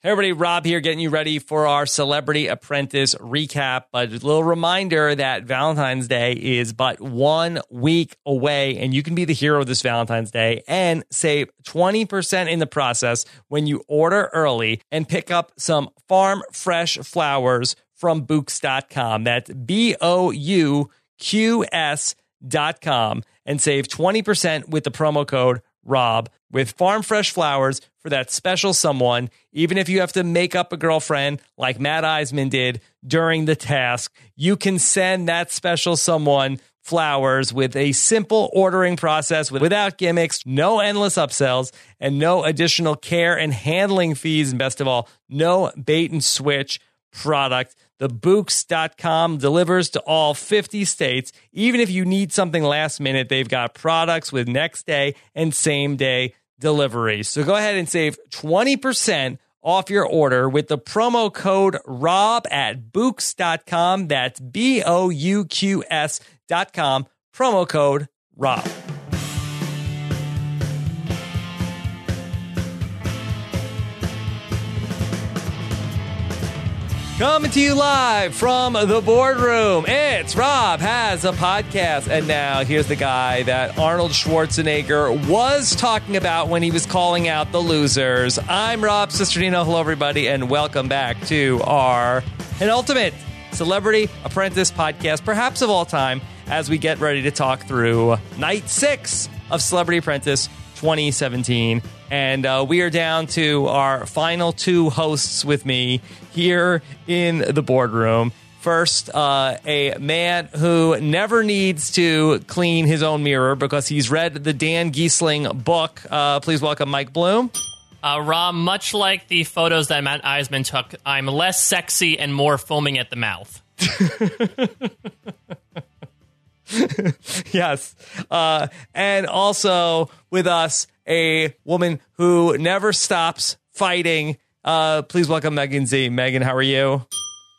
Hey everybody, Rob here getting you ready for our Celebrity Apprentice recap. But a little reminder that Valentine's Day is but one week away, and you can be the hero this Valentine's Day and save 20% in the process when you order early and pick up some farm fresh flowers from Bouqs.com. That's B O U Q S.com and save 20% with the promo code Rob with farm fresh flowers for that special someone, even if you have to make up a girlfriend like Matt Iseman did during the task, you can send that special someone flowers with a simple ordering process without gimmicks, no endless upsells, and no additional care and handling fees. And best of all, no bait and switch product. The Bouqs.com delivers to all 50 states. Even if you need something last minute, they've got products with next day and same day delivery. So go ahead and save 20% off your order with the promo code ROB at Bouqs.com. That's B O U Q S.com. Promo code ROB. Coming to you live from the boardroom. It's Rob has a podcast. And now here's the guy that Arnold Schwarzenegger was talking about when he was calling out the losers. I'm Rob Cesternino. Hello, everybody, and welcome back to our penultimate Celebrity Apprentice podcast, perhaps of all time, as we get ready to talk through night six of Celebrity Apprentice 2017. And uh, we are down to our final two hosts with me here in the boardroom. First, uh, a man who never needs to clean his own mirror because he's read the Dan Giesling book. Uh, please welcome Mike Bloom. Uh, Rob, much like the photos that Matt Iseman took, I'm less sexy and more foaming at the mouth. yes. Uh, and also with us, a woman who never stops fighting. Uh, please welcome Megan Z. Megan, how are you?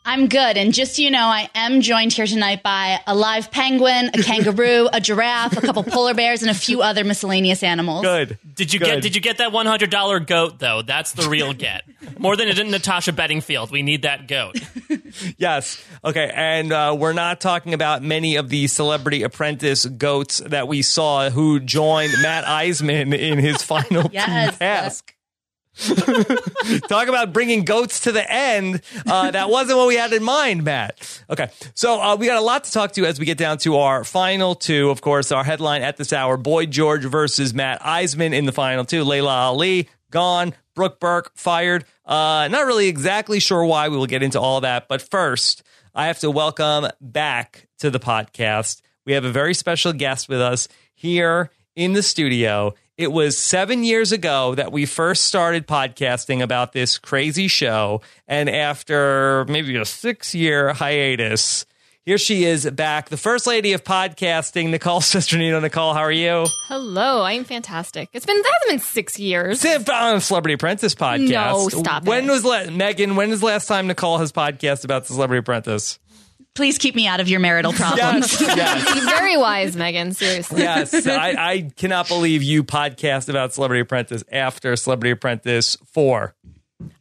I'm good. And just so you know, I am joined here tonight by a live penguin, a kangaroo, a giraffe, a couple polar bears, and a few other miscellaneous animals. Good. Did you Good. get Did you get that one hundred dollar goat though? That's the real get. More than a Natasha Bedingfield. We need that goat. Yes. Okay. And uh, we're not talking about many of the celebrity apprentice goats that we saw who joined Matt Iseman in his final Yes. task. Talk about bringing goats to the end. Uh, that wasn't what we had in mind, Matt. Okay. So uh, we got a lot to talk to as we get down to our final two. Of course, our headline at this hour Boy George versus Matt Iseman in the final two. Laila Ali gone. Brooke Burke fired. Uh, not really exactly sure why. We will get into all that. But first, I have to welcome back to the podcast. We have a very special guest with us here in the studio. It was seven years ago that we first started podcasting about this crazy show. And after maybe a six year hiatus, here she is back, the first lady of podcasting, Nicole Cesternino. Nicole, how are you? Hello, I'm fantastic. It's been that hasn't been six years. Sit on the uh, Celebrity Apprentice podcast. No, stop When it. was la- Megan? When is the last time Nicole has podcast about the Celebrity Apprentice? Please keep me out of your marital problems. Yes, yes. You're very wise, Megan. Seriously. Yes, I, I cannot believe you podcast about Celebrity Apprentice after Celebrity Apprentice four.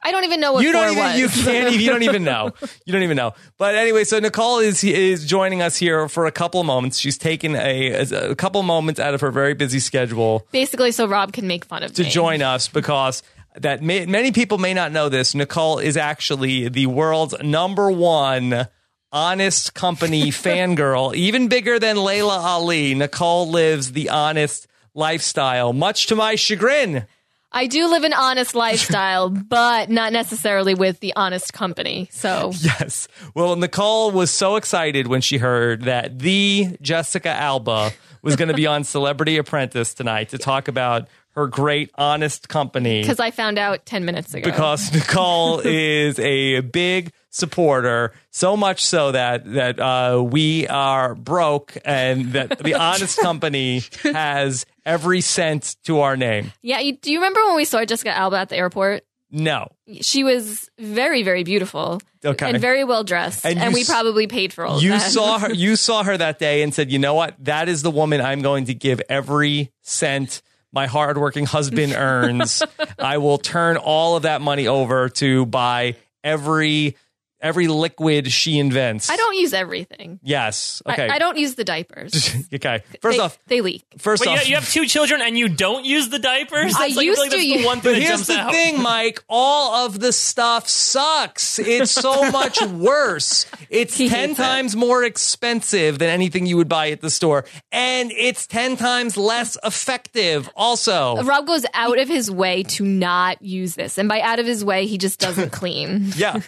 I don't even know what You four don't even was. you can't even, you don't even know you don't even know. But anyway, so Nicole is is joining us here for a couple of moments. She's taken a a couple moments out of her very busy schedule Basically, so Rob can make fun of to me. join us because that may, many people may not know this. Nicole is actually the world's number one honest company fangirl, even bigger than Laila Ali. Nicole lives the honest lifestyle, much to my chagrin. I do live an honest lifestyle, but not necessarily with the honest company. So Yes. Well, Nicole was so excited when she heard that the Jessica Alba was going to be on Celebrity Apprentice tonight to talk about her great honest company. because I found out ten minutes ago. because Nicole is a big supporter, so much so that that uh, we are broke and that the honest company has every cent to our name. yeah, you, do you remember when we saw Jessica Alba at the airport? No. She was very, very beautiful Okay. and very well dressed, And and, we s- probably paid for all of You that. saw her you saw her that day and said, "You know what? That is the woman I'm going to give every cent my hardworking husband earns, I will turn all of that money over to buy every every liquid she invents. I don't use everything. Yes. Okay. I, don't use the diapers. okay. First they, off, they leak. first Wait, off, you, you have two children and you don't use the diapers? I That's like, used like to that's use- the one thing But that here's jumps the out. thing, Mike. All of the stuff sucks. It's so much worse. It's He 10 hates it. times more expensive than anything you would buy at the store. And it's 10 times less effective, also. Rob goes out of his way to not use this, and by out of his way, he just doesn't clean. Yeah.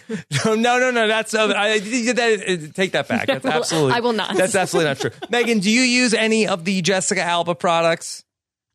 No, no, no. No. That's, uh, I, that, take that back. That's absolutely. I will not. That's absolutely not true. Megan, do you use any of the Jessica Alba products?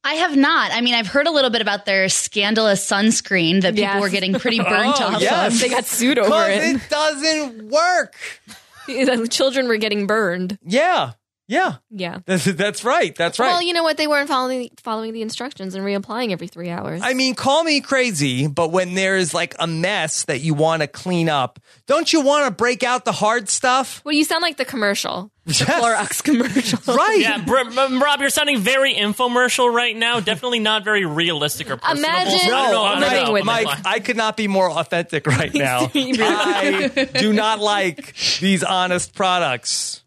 I have not. I mean, I've heard a little bit about their scandalous sunscreen that people Yes. were getting pretty burnt Oh, off yes. of. They got sued over Because it. it doesn't work. The children were getting burned. Yeah. Yeah. Yeah. That's, that's right. That's right. Well, you know what? They weren't following following the instructions and reapplying every three hours. I mean, call me crazy, but when there's like a mess that you want to clean up, don't you want to break out the hard stuff? well, you sound like the commercial, the Yes. Clorox commercial. Right. Yeah, Br- Br- Rob, you're sounding very infomercial right now. Definitely not very realistic or personable. Imagine So I don't know, I don't living know. with Mike, That's I could not be more authentic right now. I do not like these honest products.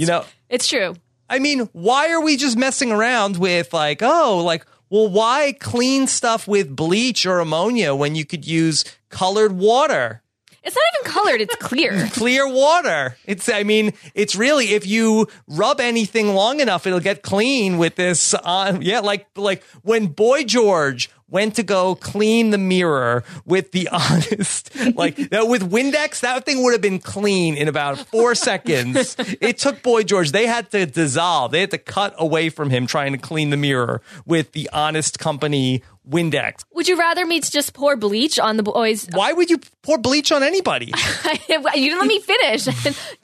You know, It's true. I mean, why are we just messing around with like, oh, like, well, why clean stuff with bleach or ammonia when you could use colored water? It's not even colored. It's clear. clear water. It's, I mean, it's really, if you rub anything long enough, it'll get clean with this. Uh, yeah, like, like when Boy George went to go clean the mirror with the honest, like that with Windex, that thing would have been clean in about four seconds. It took Boy George. They had to dissolve. They had to cut away from him trying to clean the mirror with the honest company Windex. Would you rather me to just pour bleach on the boys? Why would you pour bleach on anybody? you didn't let me finish.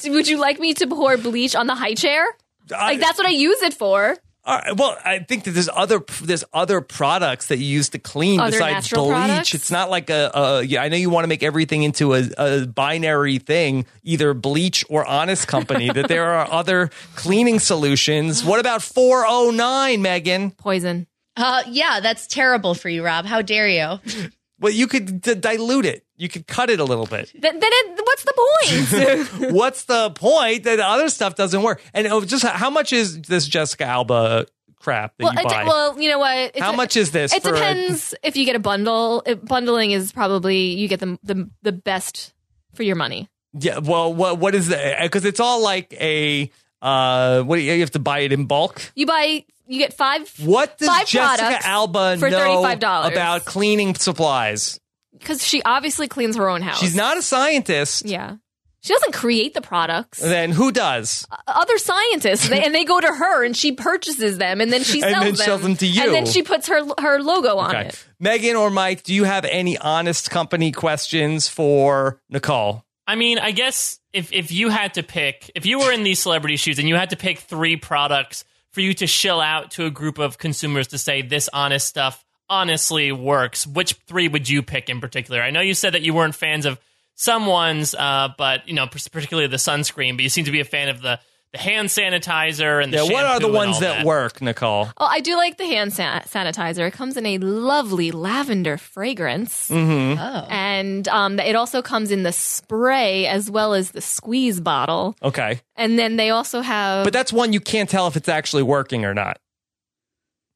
Would you like me to pour bleach on the high chair? Like that's what I use it for. All right, well, I think that there's other there's other products that you use to clean Other besides bleach. products? It's not like a, a yeah. I know you want to make everything into a, a binary thing, either bleach or honest company. that there are other cleaning solutions. What about 409, Megan? Poison. Uh, yeah, that's terrible for you, Rob. How dare you? Well, you could d- dilute it. You could cut it a little bit. Th- then it, what's the point? What's the point that other stuff doesn't work? And oh, just how much is this Jessica Alba crap that well, you it, buy? well, you know what? It's- how much is this? It for a- depends if you get a bundle. It, bundling is probably you get the, the the best for your money. Yeah, well, what what is that? Because it's all like a uh, what you, have to buy it in bulk. You buy, you get five. What does Five Jessica Alba for know $35. about cleaning supplies? Because she obviously cleans her own house. She's not a scientist. Yeah. She doesn't create the products. Then who does? Other scientists, they, and they go to her, and she purchases them, and then she And sells then them, sells them to you. and then she puts her her logo on Okay, it. Megan or Mike, do you have any honest company questions for Nicole? I mean, I guess if if you had to pick, if you were in these celebrity shoes and you had to pick three products for you to shill out to a group of consumers to say this honest stuff honestly works, which three would you pick in particular? I know you said that you weren't fans of some ones, uh, but you know, particularly the sunscreen. But you seem to be a fan of the the hand sanitizer and the Yeah, what are the ones all that, work, Nicole? Oh, I do like the hand san- sanitizer. It comes in a lovely lavender fragrance, Mm-hmm. Oh. and um, it also comes in the spray as well as the squeeze bottle. Okay, And then they also have. but that's one you can't tell if it's actually working or not.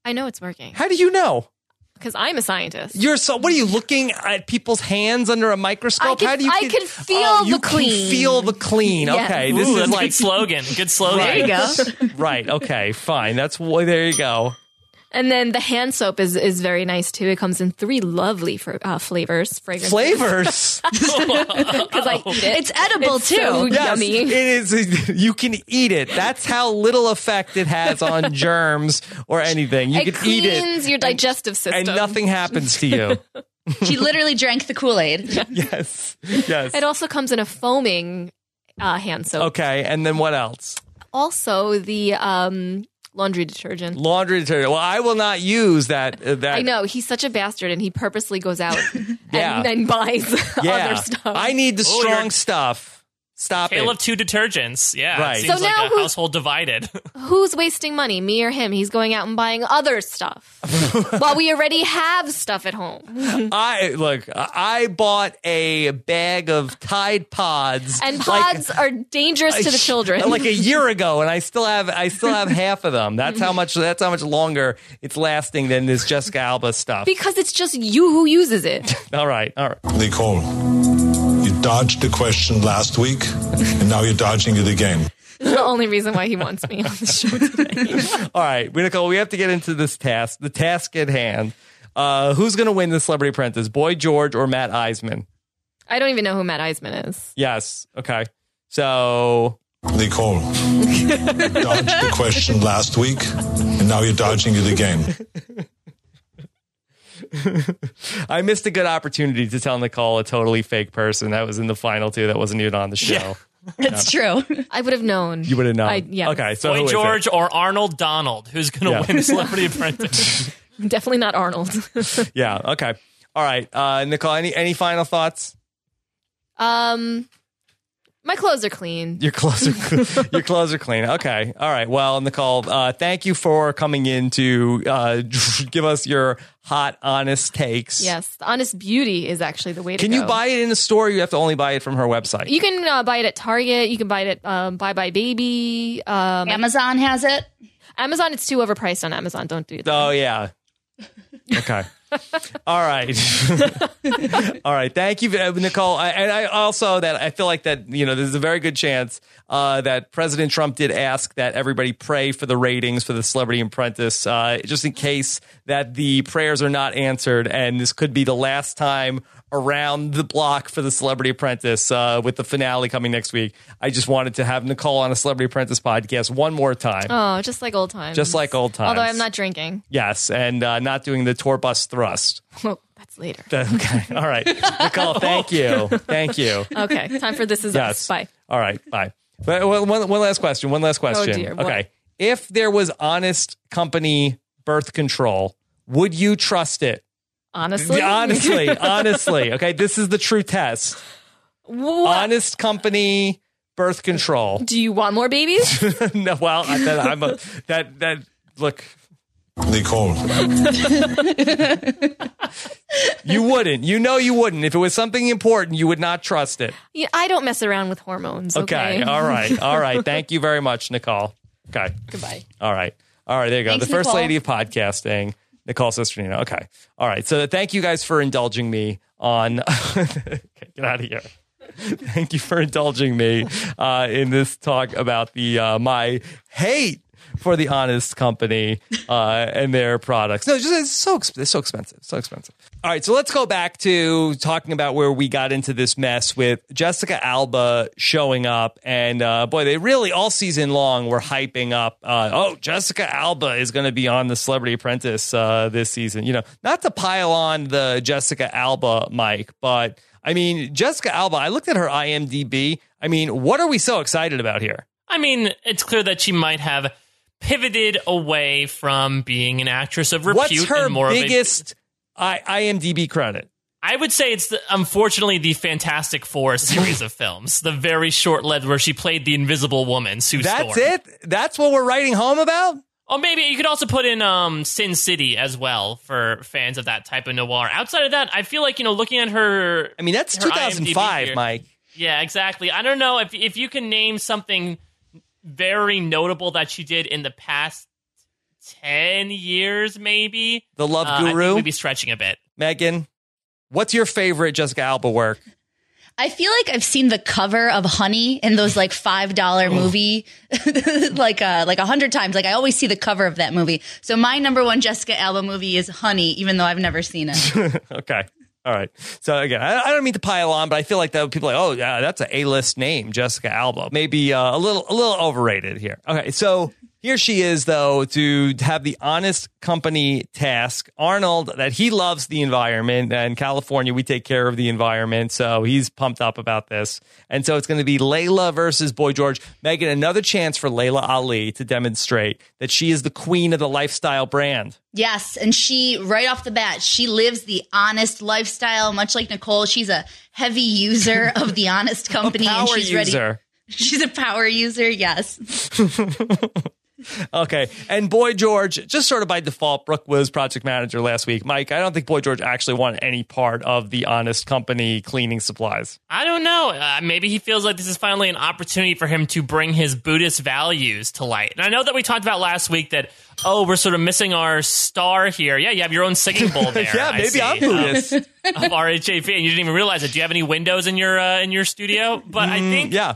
I know it's working How do you know? Because I'm a scientist. You're so. What are you looking at people's hands under a microscope? I can- How do you? I can oh, feel oh, the you can clean. feel the clean. Yes. Okay, this Ooh, is that's like good slogan. Good slogan. There you go. right. Okay, fine. That's why. There you go. And then the hand soap is is very nice too. It comes in three lovely fr- uh, flavors, fragrances. Flavors. because I eat it. It's edible It's too. so yes, yummy. it is. You can eat it. That's how little effect it has on germs or anything. You it can eat cleans it, cleans your digestive system, and nothing happens to you. She literally drank the Kool Aid. yes. Yes. It also comes in a foaming uh, hand soap. Okay. And then what else? Also, the um, laundry detergent. Laundry detergent. Well, I will not use that. Uh, that I know he's such a bastard, and he purposely goes out Yeah. and, and buys Yeah. other stuff. I need the Oh, strong you're- stuff. Stop Tale it. of two detergents. Yeah. Right. It So seems like now a household divided. Who's wasting money, me or him? He's going out and buying other stuff while we already have stuff at home. I look. I bought a bag of Tide Pods, And like- pods are dangerous to the children. like a year ago, and I still have I still have half of them. That's how much that's how much longer it's lasting than this Jessica Alba stuff. because it's just you who uses it. all right, all right. Nicole, you dodged the question last week, and now you're dodging it again. This is the only reason why he wants me on the show today. All right, Nicole, we have to get into this task, the task at hand. Uh, who's going to win the Celebrity Apprentice, Boy George or Matt Iseman? I don't even know who Matt Iseman is. Yes. Okay. So, Nicole, dodged the question last week, and now you're dodging it again. I missed a good opportunity to tell Nicole a totally fake person that was in the final two that wasn't even on the show. It's true. I would have known. You would have known. I, yeah. Okay. So, Boy? George or Arnold Donald, who's going to Yeah. win Celebrity Apprentice? Definitely not Arnold. Yeah. Okay. All right. Uh, Nicole, any, any final thoughts? um, my clothes are clean. Your clothes are your clothes are clean. Okay. All right. Well, Nicole, uh, thank you for coming in to uh, give us your hot, honest takes. Yes, the Honest Beauty is actually the way to Can go. you buy it in a store? Or you have to only buy it from her website. You can uh, buy it at Target. You can buy it at um, Buy Buy Baby. Um, Amazon has it. Amazon, it's too overpriced on Amazon. Don't do that. Oh yeah. Okay. All right. All right. Thank you, uh, Nicole. I, and I also that I feel like that you know there's a very good chance uh, that President Trump did ask that everybody pray for the ratings for the Celebrity Apprentice, uh, just in case that the prayers are not answered, and this could be the last time around the block for the Celebrity Apprentice uh, with the finale coming next week. I just wanted to have Nicole on a Celebrity Apprentice podcast one more time. Oh, just like old times. Just like old times. Although I'm not drinking. Yes, and uh, not doing the tour bus thrust. Well, that's later. Okay. All right. Nicole, thank you. Thank you. Okay, time for This Is Yes. Us. Bye. All right. Bye. But one, one last question. One last question. Oh, dear. What? Okay. If there was honest company birth control, would you trust it? Honestly? Honestly, honestly. Okay. This is the true test. What? Honest company birth control. Do you want more babies? no, well, I, that, I'm a, that, that, look, Nicole, you wouldn't. You know you wouldn't. If it was something important, you would not trust it. yeah, I don't mess around with hormones. Okay. Okay. All right. All right. Thank you very much, Nicole. Okay. Goodbye. All right. All right. There you go. Thanks, the first Nicole. lady of podcasting, Nicole Cesternino. Okay. All right. So thank you guys for indulging me on. get out of here. Thank you for indulging me uh, in this talk about the uh, my hate for the honest company uh, and their products. No, it's just it's so it's so expensive, so expensive. All right, so let's go back to talking about where we got into this mess with Jessica Alba showing up, and uh, boy, they really all season long were hyping up. Uh, oh, Jessica Alba is going to be on the Celebrity Apprentice uh, this season. You know, not to pile on the Jessica Alba mic, but I mean Jessica Alba. I looked at her IMDb. I mean, what are we so excited about here? I mean, it's clear that she might have pivoted away from being an actress of repute What's her and more biggest I- IMDb credit? I would say it's the, unfortunately the Fantastic Four series of films, the very short-lived where she played the Invisible Woman, Sue That's Storm. it. That's what we're writing home about. Oh, maybe you could also put in um, Sin City as well for fans of that type of noir. Outside of that, I feel like you know, looking at her, I mean, that's 2005, here- Mike. Yeah, exactly. I don't know if if you can name something very notable that she did in the past ten years, maybe. The Love Uh, I think Guru, we'd be stretching a bit. Megan. What's your favorite Jessica Alba work? I feel like I've seen the cover of Honey in those like five dollar movie, like uh like a hundred times. Like I always see the cover of that movie. So my number one Jessica Alba movie is Honey, even though I've never seen it. Okay. All right. So again, I, I don't mean to pile on, but I feel like that people are like, oh yeah, that's a A list name, Jessica Alba. Maybe uh, a little a little overrated here. Okay. So here she is, though, to have the honest company task. Arnold, that he loves the environment. And California, we take care of the environment. So he's pumped up about this. And so it's going to be Laila versus Boy George. Megan, another chance for Laila Ali to demonstrate that she is the queen of the lifestyle brand. Yes, and she right off the bat, she lives the honest lifestyle, much like Nicole. She's a heavy user of the honest company, a power and she's user. ready. She's a power user. Yes. Okay. And Boy George, just sort of by default, Brooke was project manager last week. Mike, I don't think Boy George actually wanted any part of the honest company cleaning supplies. I don't know. Uh, maybe he feels like this is finally an opportunity for him to bring his Buddhist values to light. And I know that we talked about last week that, oh, we're sort of missing our star here. Yeah, you have your own singing bowl there. yeah, maybe see, I'm um, Buddhist. of RHAP, and you didn't even realize it. Do you have any windows in your uh, in your studio? But I think Mm, yeah.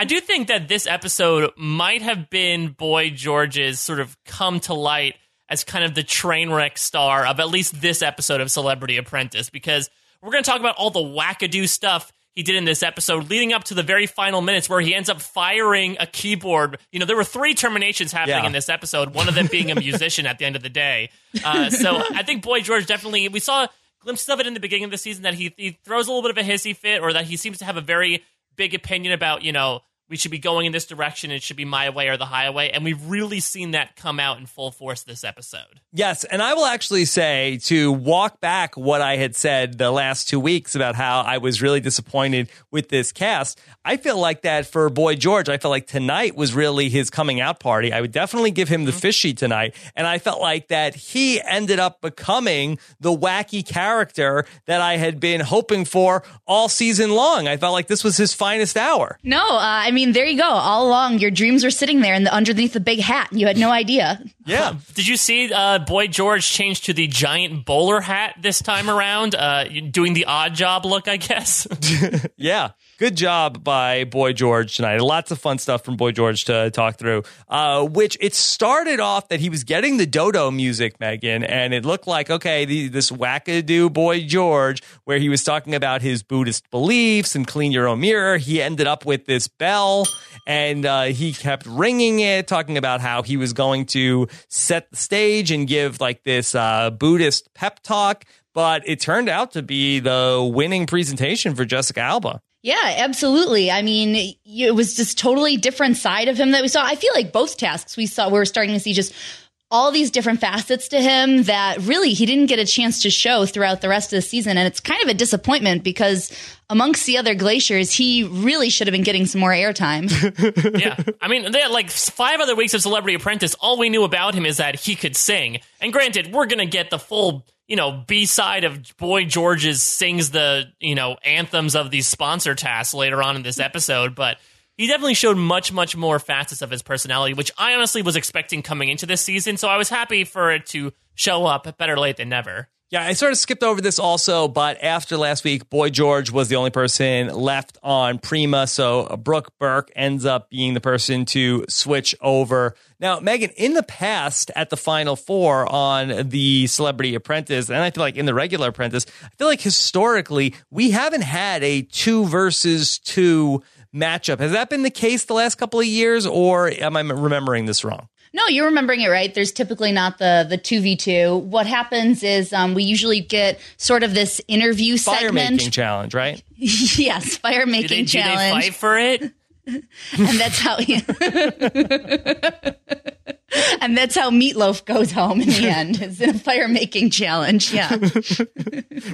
I do think that this episode might have been Boy George's sort of come to light as kind of the train wreck star of at least this episode of Celebrity Apprentice because we're going to talk about all the wackadoo stuff he did in this episode leading up to the very final minutes where he ends up firing a keyboard. You know, there were three terminations happening Yeah. in this episode, one of them being a musician at the end of the day. Uh, so I think Boy George definitely, we saw glimpses of it in the beginning of the season that he, he throws a little bit of a hissy fit or that he seems to have a very big opinion about, you know, we should be going in this direction. It should be my way or the highway. And we've really seen that come out in full force this episode. Yes, and I will actually say to walk back what I had said the last two weeks about how I was really disappointed with this cast. I feel like that for Boy George. I felt like tonight was really his coming out party. I would definitely give him the fishy tonight, and I felt like that he ended up becoming the wacky character that I had been hoping for all season long. I felt like this was his finest hour. No, uh, I mean there you go. All along, your dreams were sitting there in the, underneath the big hat, and you had no idea. Yeah. Did you see uh, Boy George change to the giant bowler hat this time around? Uh, doing the odd job look, I guess. Yeah. Good job by Boy George tonight. Lots of fun stuff from Boy George to talk through. Uh, which it started off that he was getting the dodo music, Megan, and it looked like, okay, the, this wackadoo Boy George, where he was talking about his Buddhist beliefs and clean your own mirror. He ended up with this bell and uh, he kept ringing it, talking about how he was going to set the stage and give like this uh, Buddhist pep talk. But it turned out to be the winning presentation for Jessica Alba. Yeah, absolutely. I mean, it was just totally different side of him that we saw. I feel like both tasks we saw, we were starting to see just all these different facets to him that really he didn't get a chance to show throughout the rest of the season. And it's kind of a disappointment because amongst the other glaciers, he really should have been getting some more airtime. yeah. I mean, they had like five other weeks of Celebrity Apprentice. All we knew about him is that he could sing. And granted, we're going to get the full, you know, B side of Boy George's sings the, you know, anthems of these sponsor tasks later on in this episode. But he definitely showed much, much more facets of his personality, which I honestly was expecting coming into this season. So I was happy for it to show up better late than never. Yeah, I sort of skipped over this also, but after last week, Boy George was the only person left on Prima. So uh, Brooke Burke ends up being the person to switch over. Now, Megan, in the past at the Final Four on the Celebrity Apprentice, and I feel like in the regular Apprentice, I feel like historically, we haven't had a two versus two matchup. Has that been the case the last couple of years, or am I remembering this wrong? No, you're remembering it right. There's typically not the the two v two. What happens is um, we usually get sort of this interview Fire segment. making challenge, right? yes, fire Do making they, do they challenge, fight for it? and that's how. and that's how Meatloaf goes home in the end. It's in a fire making challenge. Yeah.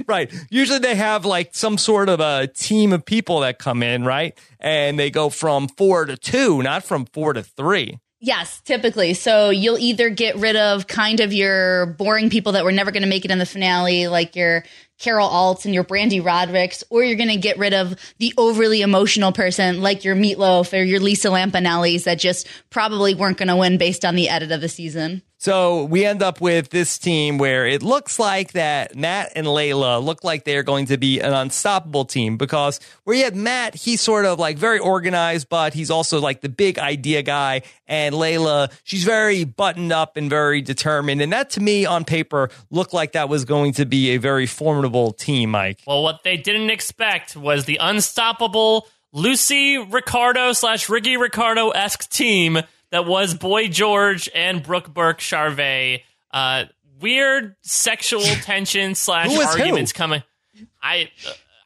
Right. Usually they have like some sort of a team of people that come in, right? And they go from four to two, not from four to three. Yes, typically. So you'll either get rid of kind of your boring people that were never going to make it in the finale, like your Carol Alts and your Brande Rodericks, or you're going to get rid of the overly emotional person like your Meatloaf or your Lisa Lampanellis that just probably weren't going to win based on the edit of the season. So we end up with this team where it looks like that Matt and Laila look like they're going to be an unstoppable team because where you had Matt, he's sort of like very organized, but he's also like the big idea guy. And Laila, she's very buttoned up and very determined. And that to me on paper looked like that was going to be a very formidable team, Mike. Well, what they didn't expect was the unstoppable Lucy Ricardo slash Ricky Ricardo esque team that was Boy George and Brooke Burke Charvet. Uh, weird sexual tension slash was who? arguments coming. I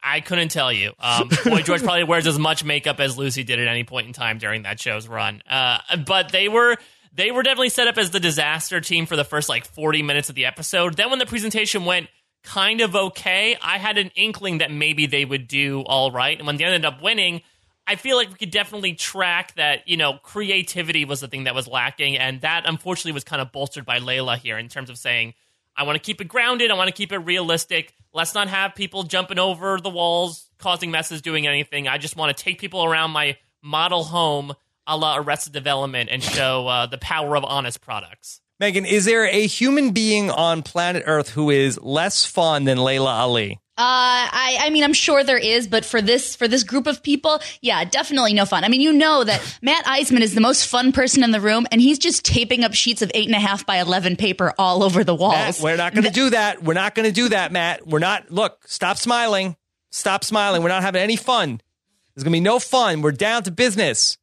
I couldn't tell you. Um, Boy George probably wears as much makeup as Lucy did at any point in time during that show's run. Uh, but they were they were definitely set up as the disaster team for the first like 40 minutes of the episode. Then when the presentation went kind of okay, I had an inkling that maybe they would do all right. And when they ended up winning, I feel like we could definitely track that, you know, creativity was the thing that was lacking. And that unfortunately was kind of bolstered by Laila here in terms of saying, I want to keep it grounded. I want to keep it realistic. Let's not have people jumping over the walls, causing messes, doing anything. I just want to take people around my model home a la Arrested Development and show uh, the power of honest products. Megan, is there a human being on planet Earth who is less fun than Laila Ali? Uh, I, I mean, I'm sure there is, but for this for this group of people, yeah, definitely no fun. I mean, you know that Matt Iseman is the most fun person in the room, and he's just taping up sheets of eight and a half by eleven paper all over the walls. Matt, we're not going to do that. We're not going to do that, Matt. We're not. Look, stop smiling. Stop smiling. We're not having any fun. There's going to be no fun. We're down to business.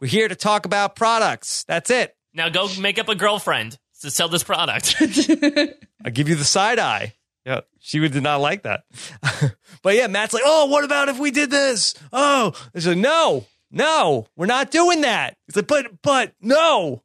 We're here to talk about products. That's it. Now go make up a girlfriend to sell this product. I'll give you the side eye. Yeah, she would did not like that. but yeah, Matt's like, oh, what about if we did this? Oh, it's like, no, no, we're not doing that. He's like, but, but, no,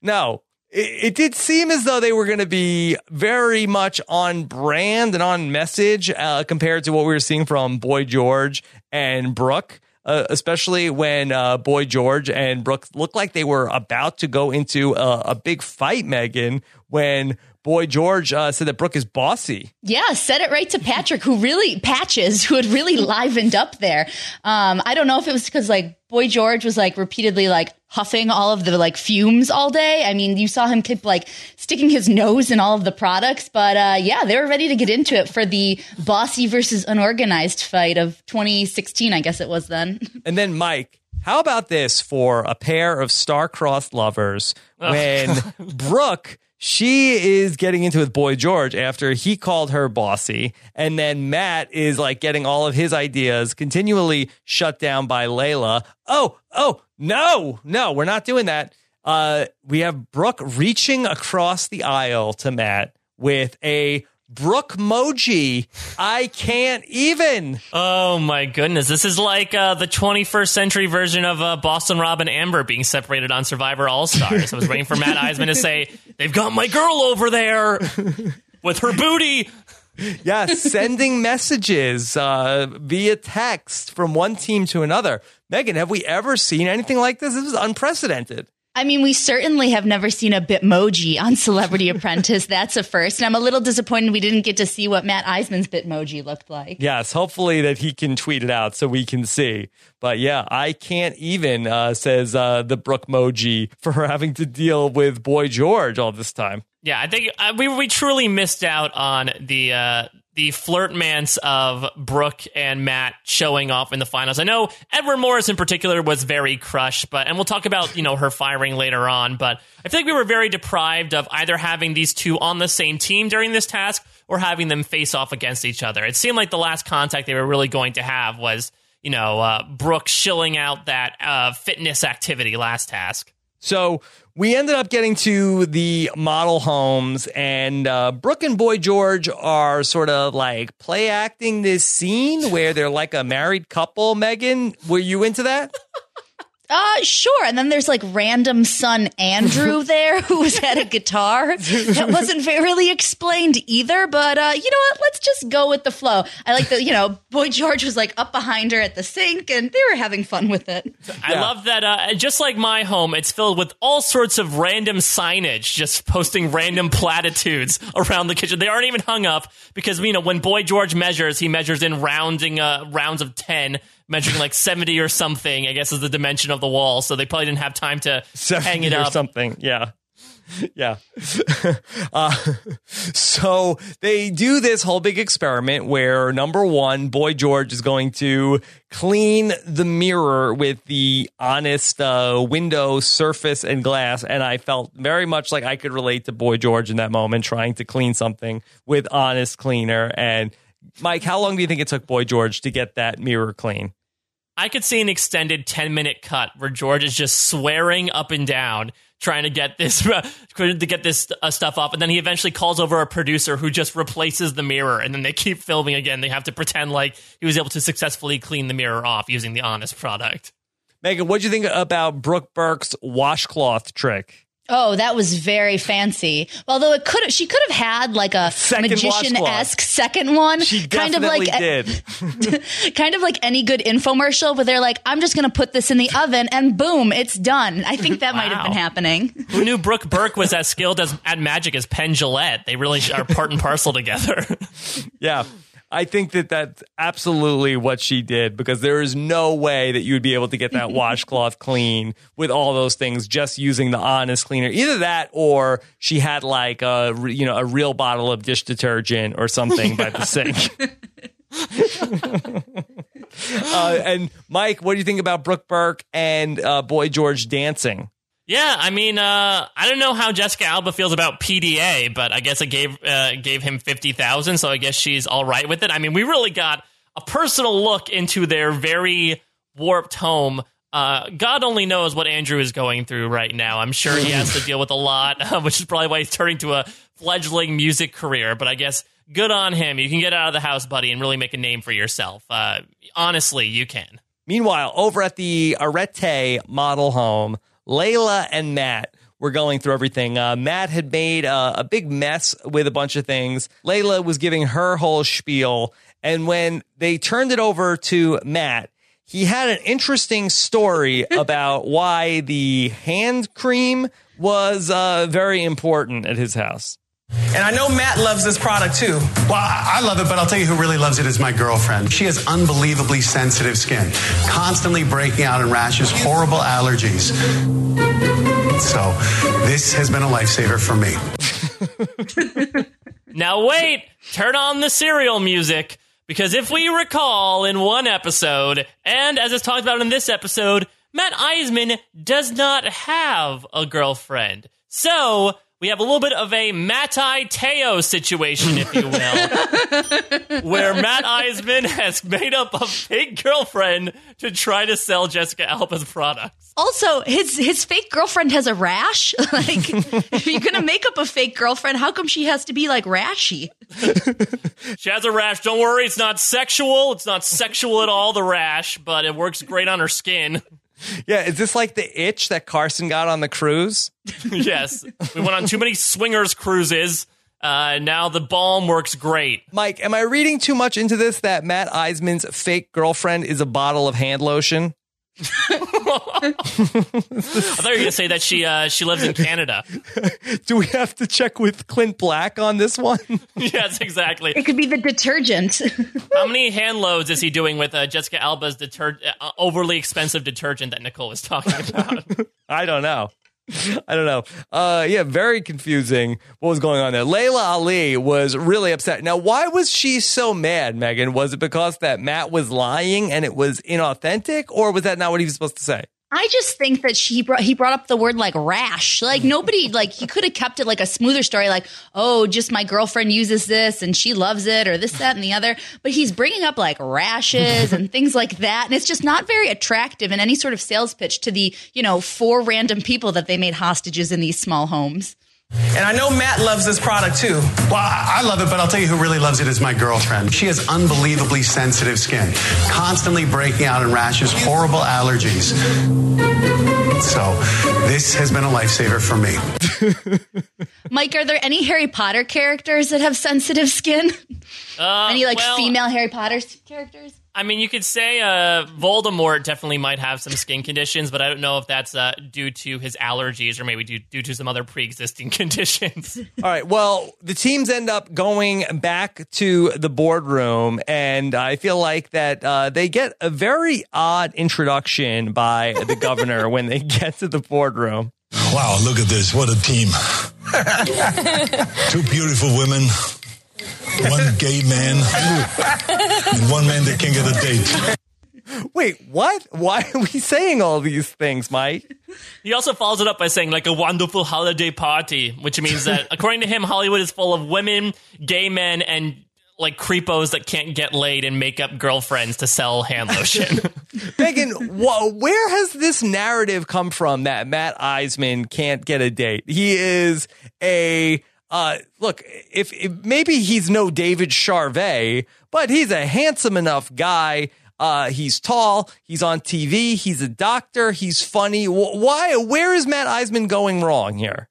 no. It, it did seem as though they were going to be very much on brand and on message uh, compared to what we were seeing from Boy George and Brooke. Uh, especially when uh, Boy George and Brooke looked like they were about to go into a, a big fight, Megan, when Boy George uh, said that Brooke is bossy. Yeah, said it right to Patrick, who really patches, who had really livened up there. Um, I don't know if it was because like Boy George was like repeatedly like huffing all of the like fumes all day. I mean, you saw him keep like sticking his nose in all of the products, but uh, yeah, they were ready to get into it for the bossy versus unorganized fight of 2016, I guess it was then. And then Mike, how about this for a pair of star-crossed lovers when Brooke she is getting into with Boy George after he called her bossy, and then Matt is like getting all of his ideas continually shut down by Laila. Oh, oh, no, no, we're not doing that. Uh, we have Brooke reaching across the aisle to Matt with a Brooke Moji. I can't even. Oh my goodness. This is like uh, the 21st century version of uh, Boston Rob and Amber being separated on Survivor All Stars. I was waiting for Matt Iseman to say, They've got my girl over there with her booty. Yeah, sending messages uh, via text from one team to another. Megan, have we ever seen anything like this? This is unprecedented. I mean, we certainly have never seen a Bitmoji on Celebrity Apprentice. That's a first. And I'm a little disappointed we didn't get to see what Matt Iseman's Bitmoji looked like. Yes, hopefully that he can tweet it out so we can see. But yeah, I can't even, uh, says uh, the Brooke Moji, for having to deal with Boy George all this time. Yeah, I think uh, we we truly missed out on the uh, the flirtmance of Brooke and Matt showing off in the finals. I know Edward Morris in particular was very crushed, but and we'll talk about you know her firing later on. But I feel like we were very deprived of either having these two on the same team during this task or having them face off against each other. It seemed like the last contact they were really going to have was you know uh, Brooke shilling out that uh, fitness activity last task. So we ended up getting to the model homes, and uh, Brooke and Boy George are sort of like play acting this scene where they're like a married couple. Megan, were you into that? Uh, sure. And then there's like random son Andrew there who was at a guitar. That wasn't really explained either, but uh, you know what? Let's just go with the flow. I like that, you know, Boy George was like up behind her at the sink and they were having fun with it. I love that. Uh, just like my home, it's filled with all sorts of random signage, just posting random platitudes around the kitchen. They aren't even hung up because you know when Boy George measures, he measures in rounding uh, rounds of ten, measuring like seventy or something. I guess is the dimension of the wall. So they probably didn't have time to hang it or something. Yeah. Yeah. uh, so they do this whole big experiment where number one, Boy George is going to clean the mirror with the honest uh, window surface and glass. And I felt very much like I could relate to Boy George in that moment, trying to clean something with honest cleaner. And Mike, how long do you think it took Boy George to get that mirror clean? I could see an extended 10 minute cut where George is just swearing up and down trying to get this to get this uh, stuff off. And then he eventually calls over a producer who just replaces the mirror and then they keep filming again. They have to pretend like he was able to successfully clean the mirror off using the honest product. Megan, what do you think about Brooke Burke's washcloth trick? Oh, that was very fancy. Although it could, she could have had like a Second magician esque second one, She kind of like did. kind of like any good infomercial. But they're like, I'm just going to put this in the oven, and boom, it's done. I think that might have been happening. who knew Brooke Burke was as skilled as at magic as Penn Jillette they really are part and parcel together Yeah. I think that that's absolutely what she did because there is no way that you would be able to get that washcloth clean with all those things just using the honest cleaner. Either that or she had like a you know a real bottle of dish detergent or something by the sink. uh, and Mike, what do you think about Brooke Burke and uh, Boy George dancing? Yeah, I mean, uh, I don't know how Jessica Alba feels about PDA, but I guess it gave uh, gave him fifty thousand, so I guess she's all right with it. I mean, we really got a personal look into their very warped home. Uh, God only knows what Andrew is going through right now. I'm sure he has to deal with a lot, which is probably why he's turning to a fledgling music career. But I guess good on him. You can get out of the house, buddy, and really make a name for yourself. Uh, honestly, you can. Meanwhile, over at the Arete model home, Laila and Matt were going through everything. Uh, Matt had made uh, a big mess with a bunch of things. Laila was giving her whole spiel. And when they turned it over to Matt, he had an interesting story about why the hand cream was uh, very important at his house. And I know Matt loves this product too. Well, I I love it, but I'll tell you who really loves it is my girlfriend. She has unbelievably sensitive skin, constantly breaking out in rashes, horrible allergies. So, this has been a lifesaver for me. Now wait, turn on the serial music because if we recall in one episode, and as is talked about in this episode, Matt Iseman does not have a girlfriend. So we have a little bit of a Mattai Teo situation, if you will, where Matt Iseman has made up a fake girlfriend to try to sell Jessica Alba's products. Also, his his fake girlfriend has a rash. like, if you're gonna make up a fake girlfriend, how come she has to be like rashy? She has a rash. Don't worry, it's not sexual. It's not sexual at all, the rash, but it works great on her skin. Yeah, is this like the itch that Carson got on the cruise? yes. We went on too many swingers cruises. Uh, now the balm works great. Mike, am I reading too much into this that Matt Iseman's fake girlfriend is a bottle of hand lotion? I thought you were going to say that she uh, she lives in Canada. Do we have to check with Clint Black on this one? yes, exactly. It could be the detergent. How many hand loads is he doing with uh, Jessica Alba's deter- uh, overly expensive detergent that Nicole was talking about? I don't know. I don't know. Uh, yeah, very confusing what was going on there. Laila Ali was really upset. Now, why was she so mad, Megan? Was it because that Matt was lying and it was inauthentic, or was that not what he was supposed to say? I just think that she brought he brought up the word like rash. Like nobody like he could have kept it like a smoother story, like oh, just my girlfriend uses this and she loves it, or this, that, and the other. But he's bringing up like rashes and things like that, and it's just not very attractive in any sort of sales pitch to the you know four random people that they made hostages in these small homes. And I know Matt loves this product too. Well, I I love it, but I'll tell you who really loves it is my girlfriend. She has unbelievably sensitive skin, constantly breaking out in rashes, horrible allergies. So, this has been a lifesaver for me. Mike, are there any Harry Potter characters that have sensitive skin? Uh, any like well, female Harry Potter characters? I mean, you could say uh, Voldemort definitely might have some skin conditions, but I don't know if that's uh, due to his allergies or maybe due, due to some other pre-existing conditions. All right. Well, the teams end up going back to the boardroom, and I feel like that uh, they get a very odd introduction by the governor when they get to the boardroom. Wow, look at this. What a team. Two beautiful women, one gay man, and one man that can't get a date. Wait, what? Why are we saying all these things, Mike? He also follows it up by saying, like, a wonderful holiday party, which means that, according to him, Hollywood is full of women, gay men, and like creepos that can't get laid and make up girlfriends to sell hand lotion. Megan, wh- where has this narrative come from that Matt Iseman can't get a date? He is a uh, look. If, if maybe he's no David Charvet, but he's a handsome enough guy. Uh, he's tall. He's on TV. He's a doctor. He's funny. Wh- Why? Where is Matt Iseman going wrong here?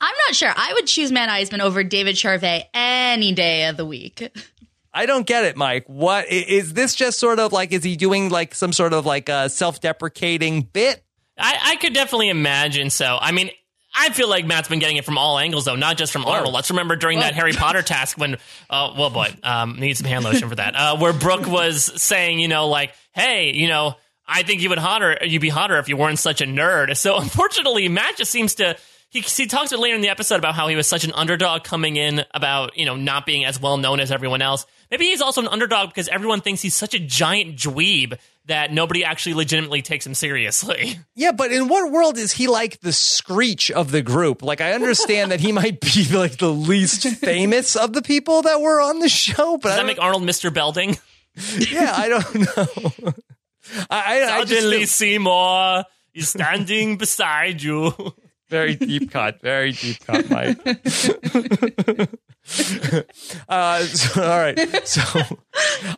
I'm not sure. I would choose Matt Iseman over David Charvet any day of the week. I don't get it, Mike. What i- is this? Just sort of like is he doing like some sort of like a self-deprecating bit? I, I could definitely imagine so. I mean, I feel like Matt's been getting it from all angles, though, not just from Arnold. Let's remember during that Harry Potter task when, uh, well, boy, um, need some hand lotion for that, uh, where Brooke was saying, you know, like, hey, you know, I think you would hotter, you'd be hotter if you weren't such a nerd. So unfortunately, Matt just seems to. He, he talks later in the episode about how he was such an underdog coming in, about you know not being as well known as everyone else. Maybe he's also an underdog because everyone thinks he's such a giant dweeb that nobody actually legitimately takes him seriously. Yeah, but in what world is he like the screech of the group? Like, I understand that he might be like the least famous of the people that were on the show, but Does that make Arnold Mr. Belding? yeah, I don't know. I, I, I Suddenly just Seymour is standing beside you. Very deep cut, very deep cut, Mike. uh, so, all right, so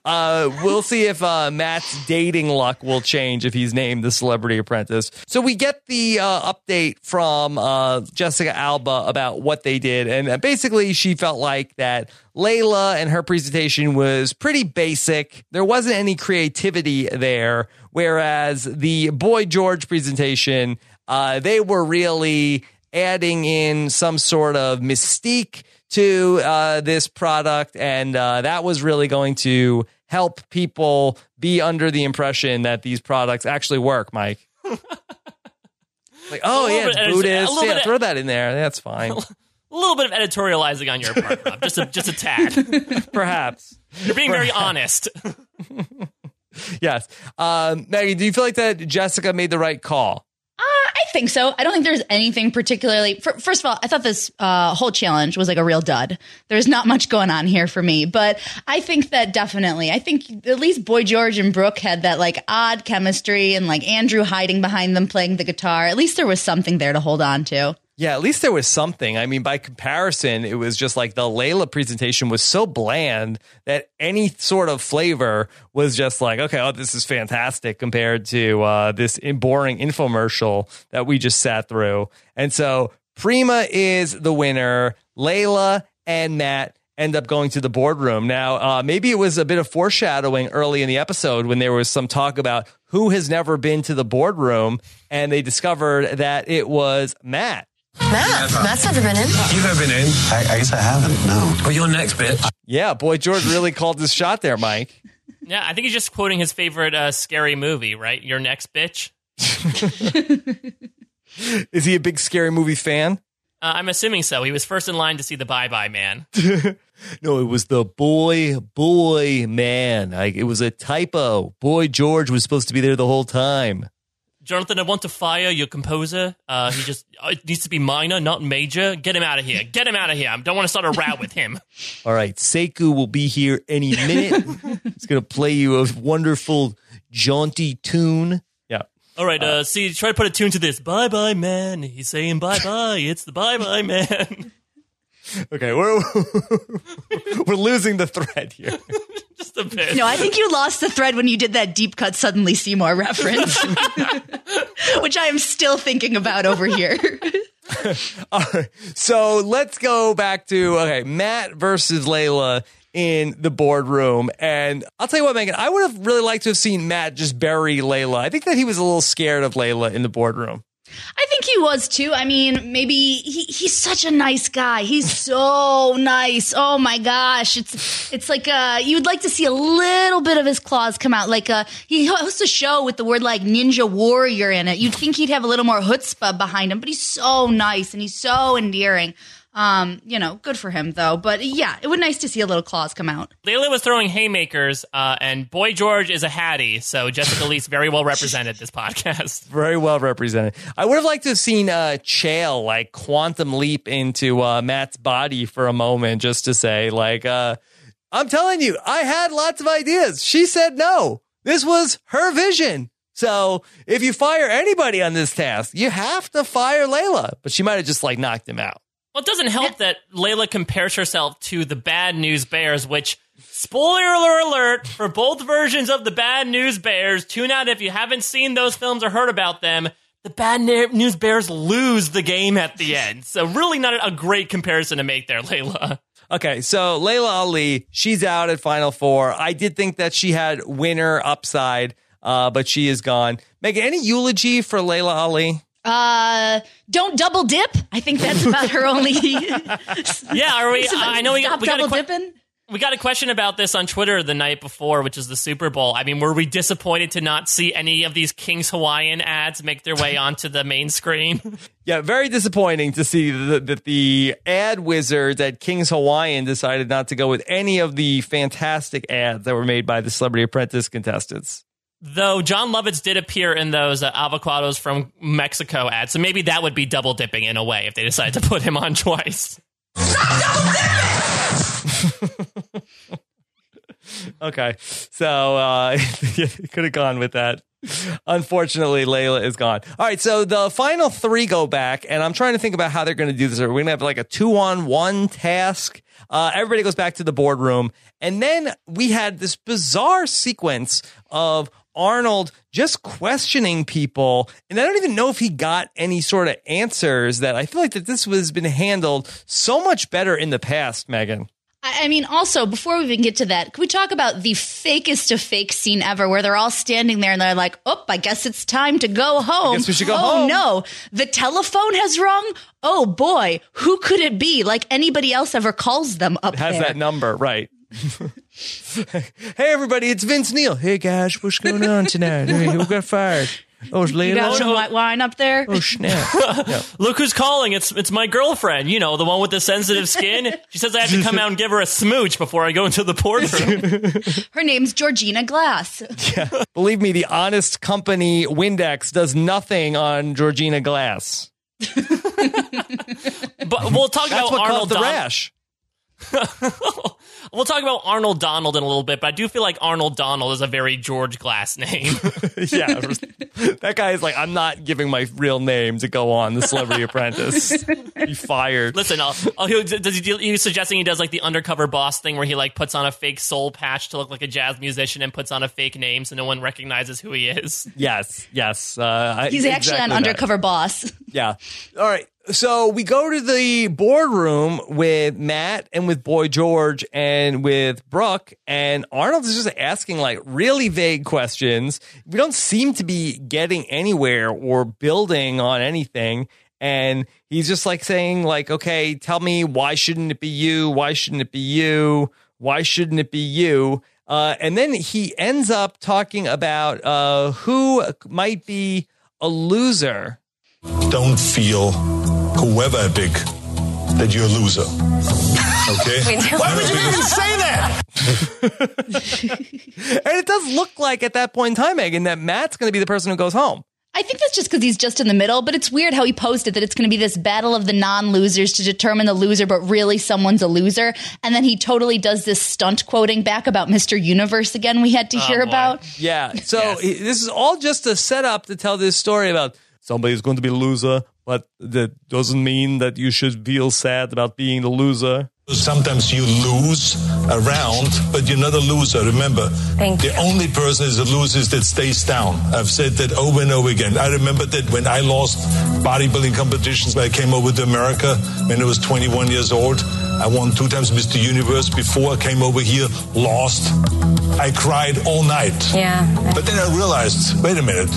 uh, we'll see if uh, Matt's dating luck will change if he's named the Celebrity Apprentice. So we get the uh, update from uh, Jessica Alba about what they did, and uh, basically she felt like that Laila and her presentation was pretty basic. There wasn't any creativity there, whereas the Boy George presentation, uh, they were really adding in some sort of mystique to uh, this product, and uh, that was really going to help people be under the impression that these products actually work, Mike. like, oh yeah, it's Buddhist. Yeah, throw that in there. That's fine. A little bit of editorializing on your part, Rob. Just a, just a tad. Perhaps. You're being very honest. Yes. Um, Maggie, do you feel like that Jessica made the right call? Uh, I think so. I don't think there's anything particularly. fir- First of all, I thought this uh, whole challenge was like a real dud. There's not much going on here for me, but I think that definitely. I think at least Boy George and Brooke had that like odd chemistry, and like Andrew hiding behind them playing the guitar. At least there was something there to hold on to. Yeah, at least there was something. I mean, by comparison, it was just like the Laila presentation was so bland that any sort of flavor was just like, okay, oh, this is fantastic compared to uh, this boring infomercial that we just sat through. And so Prima is the winner. Laila and Matt end up going to the boardroom. Now, uh, maybe it was a bit of foreshadowing early in the episode when there was some talk about who has never been to the boardroom, and they discovered that it was Matt. Matt, Matt's never been in. You've never been in. I, I guess I haven't. No. Well, your next bit. Yeah, boy, George really called his shot there, Mike. Yeah, I think he's just quoting his favorite uh, scary movie, right? Your next bitch. Is he a big scary movie fan? Uh, I'm assuming so. He was first in line to see the Bye Bye Man. No, it was the boy, boy, man. Like it was a typo. Boy George was supposed to be there the whole time. Jonathan, I want to fire your composer. Uh, he just uh, it needs to be minor, not major. Get him out of here. Get him out of here. I don't want to start a row with him. All right, Seku will be here any minute. He's gonna play you a wonderful, jaunty tune. Yeah. All right, uh, see, try to put a tune to this. Bye bye, man. He's saying bye bye. It's the bye bye, man. Okay, we're we're losing the thread here. Just a bit. No, I think you lost the thread when you did that deep cut suddenly Seymour reference, which I am still thinking about over here. All right, so let's go back to okay, Matt versus Laila in the boardroom, and I'll tell you what, Megan, I would have really liked to have seen Matt just bury Laila. I think that he was a little scared of Laila in the boardroom. I think he was too. I mean, maybe he, he's such a nice guy. He's so nice. Oh my gosh. It's it's like uh you'd like to see a little bit of his claws come out. Like uh he hosts a show with the word like ninja warrior in it. You'd think he'd have a little more chutzpah behind him, but he's so nice and he's so endearing. Um, you know, good for him though. But yeah, it would nice to see a little claws come out. Laila was throwing haymakers, uh, and Boy George is a hattie, so Jessica Lee's very well represented this podcast. Very well represented. I would have liked to have seen uh, Chael like quantum leap into uh, Matt's body for a moment, just to say, like, uh, I'm telling you, I had lots of ideas. She said no. This was her vision. So if you fire anybody on this task, you have to fire Laila. But she might have just like knocked him out. Well, it doesn't help that Laila compares herself to the Bad News Bears, which, spoiler alert, for both versions of the Bad News Bears, tune out if you haven't seen those films or heard about them. The Bad News Bears lose the game at the end. So, really, not a great comparison to make there, Laila. Okay, so Laila Ali, she's out at Final Four. I did think that she had winner upside, uh, but she is gone. Megan, any eulogy for Laila Ali? Uh, don't double dip. I think that's about her only. Yeah, are we? I know we, Stop we got a double que- dipping. We got a question about this on Twitter the night before, which is the Super Bowl. I mean, were we disappointed to not see any of these King's Hawaiian ads make their way onto the main screen? Yeah, very disappointing to see that the, the ad wizards at King's Hawaiian decided not to go with any of the fantastic ads that were made by the Celebrity Apprentice contestants. Though Jon Lovitz did appear in those uh, avocados from Mexico ads, so maybe that would be double dipping in a way if they decided to put him on twice. Okay, so uh, could have gone with that. Unfortunately, Laila is gone. All right, so the final three go back, and I'm trying to think about how they're going to do this. We're going to have like a two on one task. Uh, everybody goes back to the boardroom, and then we had this bizarre sequence of Arnold just questioning people, and I don't even know if he got any sort of answers. That I feel like that this was been handled so much better in the past, Megan. I I mean, also, before we even get to that, can we talk about the fakest of fake scene ever where they're all standing there and they're like, oh, I guess it's time to go home. guess we should go oh, home." no. The telephone has rung? Oh, boy. Who could it be? Like anybody else ever calls them up has there. that number, right? hey, everybody, it's Vince Neil. Hey, guys, what's going on tonight? Hey, who got fired? Oh, it's You got some white wine up there? Oh, snap. No. Look who's calling! It's it's my girlfriend. You know, the one with the sensitive skin. She says I have to come out and give her a smooch before I go into the boardroom. Her name's Georgina Glass. Yeah. Believe me, the Honest Company Windex does nothing on Georgina Glass. but we'll talk That's about what Arnold caused the Don- rash. We'll talk about Arnold Donald in a little bit, but I do feel like Arnold Donald is a very George Glass name. yeah, that guy is like, I'm not giving my real name to go on the Celebrity Apprentice. Be fired. Listen, I'll, I'll, he- does he, do- you suggesting he does like the undercover boss thing where he like puts on a fake soul patch to look like a jazz musician and puts on a fake name so no one recognizes who he is? Yes, yes. Uh, I- He's actually exactly an that. undercover boss. Yeah. All right. So we go to the boardroom with Matt and with Boy George and with Brooke, and Arnold is just asking like really vague questions. We don't seem to be getting anywhere or building on anything. And he's just like saying, like, okay, tell me why shouldn't it be you? Why shouldn't it be you? Why shouldn't it be you? Uh, and then he ends up talking about uh, who might be a loser. Don't feel, whoever pick, that you're a loser. Okay? Why would you even say that? And it does look like at that point in time, Megan, that Matt's going to be the person who goes home. I think that's just because he's just in the middle, but it's weird how he posted that it's going to be this battle of the non losers to determine the loser, but really someone's a loser. And then he totally does this stunt quoting back about Mr. Universe again, we had to oh, hear boy. about. Yeah. So i- this is all just a setup to tell this story about somebody's going to be a loser, but that doesn't mean that you should feel sad about being the loser. Sometimes you lose around, but you're not a loser. Remember, Thank the you. only person is a loser is that stays down. I've said that over and over again. I remember that when I lost bodybuilding competitions, when I came over to America when I was 21 years old, I won two times Mr. Universe. Before I came over here, lost. I cried all night. Yeah. But then I realized, wait a minute.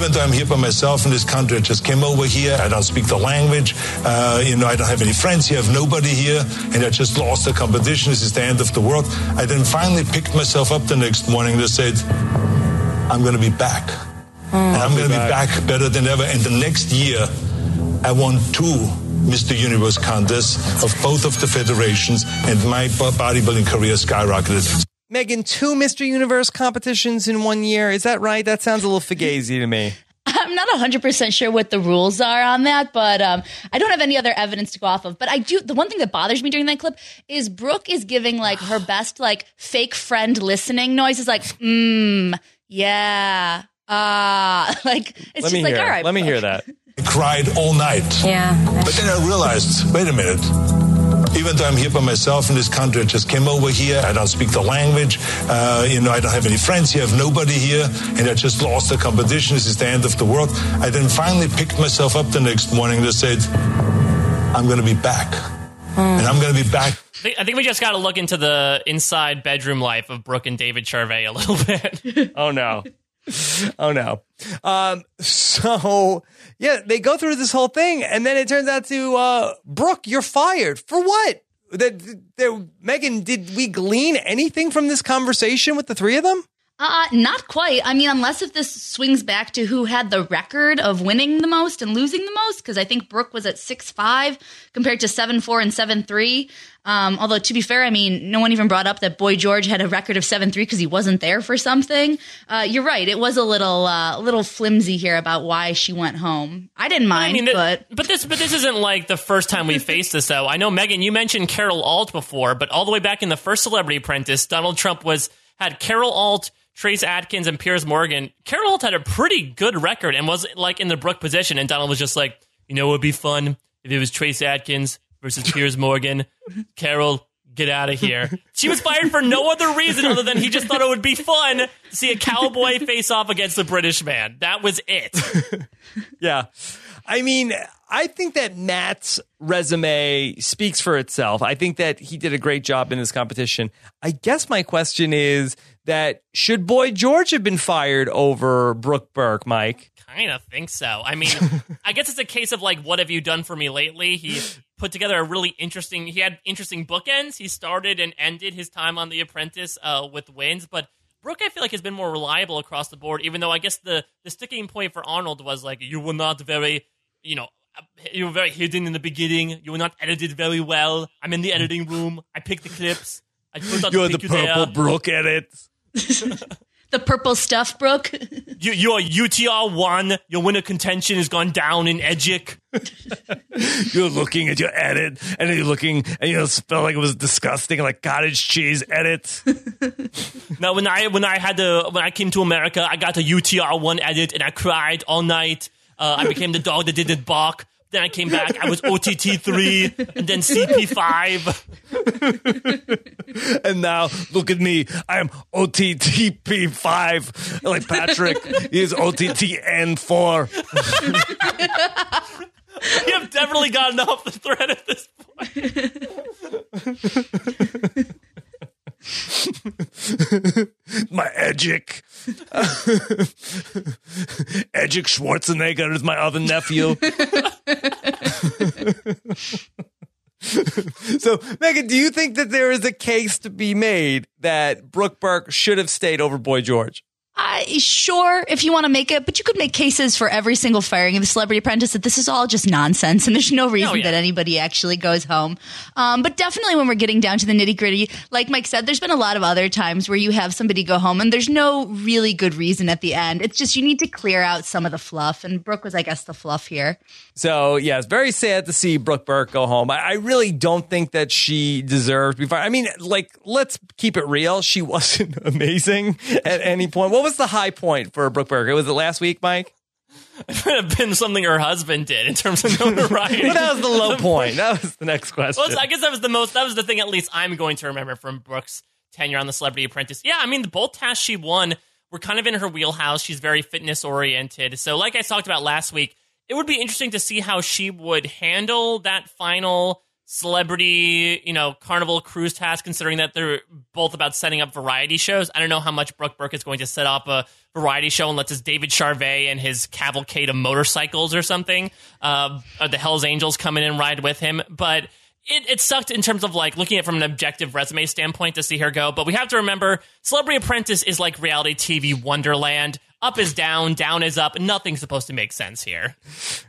Even though I'm here by myself in this country, I just came over here. I don't speak the language. Uh, you know, I don't have any friends here. I have nobody here. And I just lost the competition. This is the end of the world. I then finally picked myself up the next morning and said, I'm going to be back. And I'm going to be back better than ever. And the next year, I won two Mr. Universe contests of both of the federations, and my bodybuilding career skyrocketed. Megan, two Mr. Universe competitions in one year. Is that right? That sounds a little fugazi to me. I'm I'm not 100% sure what the rules are on that, but um, I don't have any other evidence to go off of. But I do, the one thing that bothers me during that clip is Brooke is giving like her best, like fake friend listening noises, like, mmm, yeah, ah. like, it's Let just me like, hear. all right. Let me hear that. I cried all night. Yeah. But then I realized, wait a minute. Even though I'm here by myself in this country, I just came over here. I don't speak the language. Uh, you know, I don't have any friends here. I have nobody here. And I just lost the competition. This is the end of the world. I then finally picked myself up the next morning and said, I'm going to be back. And I'm going to be back. I think, I think we just got to look into the inside bedroom life of Brooke and David Charvet a little bit. Oh no. Oh no. Um, so yeah, they go through this whole thing, and then it turns out to uh, Brooke, you're fired for what? That Megan, did we glean anything from this conversation with the three of them? Uh, not quite. I mean, unless if this swings back to who had the record of winning the most and losing the most, because I think Brooke was at six five compared to seven four and seven three. Um, although to be fair, I mean, no one even brought up that Boy George had a record of seven three because he wasn't there for something. Uh, you're right; it was a little, uh, a little flimsy here about why she went home. I didn't mind, I mean, but but this but this isn't like the first time we faced this though. I know Megan, you mentioned Carol Alt before, but all the way back in the first Celebrity Apprentice, Donald Trump was had Carol Alt, Trace Atkins, and Piers Morgan. Carol Alt had a pretty good record and was like in the Brooke position, and Donald was just like, you know, it would be fun if it was Trace Atkins versus Piers Morgan. Carol. Get out of here. She was fired for no other reason other than he just thought it would be fun to see a cowboy face off against a British man. That was it. Yeah. I mean, I think that Matt's resume speaks for itself. I think that he did a great job in this competition. I guess my question is that should Boy George have been fired over Brooke Burke, Mike? kind of think so. I mean, I guess it's a case of like, what have you done for me lately? He put together a really interesting. He had interesting bookends. He started and ended his time on The Apprentice uh, with wins, but Brooke, I feel like has been more reliable across the board. Even though I guess the the sticking point for Arnold was like, you were not very, you know. You were very hidden in the beginning. You were not edited very well. I'm in the editing room. I picked the clips. I put out You're the the purple there. Brooke edit. The purple stuff, Brooke. You, your UTR one. Your winner contention has gone down in Edgic. You're looking at your edit and you're looking and you know, felt like it was disgusting, like cottage cheese edit. Now, when I when I had the when I came to America, I got a UTR one edit and I cried all night. Uh, I became the dog that didn't bark. Then I came back. I was OTT three and then CP five. and now look at me. I am OTTP5. Like Patrick is OTTN4. You have definitely gotten off the thread at this point. My Edgic. Edgic Schwarzenegger is my other nephew. so, Megan, do you think that there is a case to be made that Brooke Burke should have stayed over Boy George? Uh, sure, if you want to make it, but you could make cases for every single firing of the Celebrity Apprentice that this is all just nonsense and there's no reason Oh, yeah. that anybody actually goes home. Um, but definitely when we're getting down to the nitty gritty, like Mike said, there's been a lot of other times where you have somebody go home and there's no really good reason at the end. It's just you need to clear out some of the fluff, and Brooke was, I guess, the fluff here. So, yeah, it's very sad to see Brooke Burke go home. I, I really don't think that she deserved to be fired. I mean, like, let's keep it real. She wasn't amazing at any point. What was the high point for Brooke Burke? Was it last week, Mike? It could have been something her husband did in terms of notoriety. Well, that was the low point. That was the next question. Well, I guess that was the most. That was the thing. At least I'm going to remember from Brooks' tenure on the Celebrity Apprentice. Yeah, I mean, the both tasks she won were kind of in her wheelhouse. She's very fitness oriented. So, like I talked about last week, it would be interesting to see how she would handle that final celebrity, you know, carnival cruise task, considering that they're both about setting up variety shows. I don't know how much Brooke Burke is going to set up a variety show unless it's David Charvet and his cavalcade of motorcycles or something. Uh, or the Hells Angels come in and ride with him. But it, it sucked in terms of like looking at it from an objective resume standpoint to see her go. But we have to remember Celebrity Apprentice is like reality TV Wonderland. Up is down, down is up. Nothing's supposed to make sense here.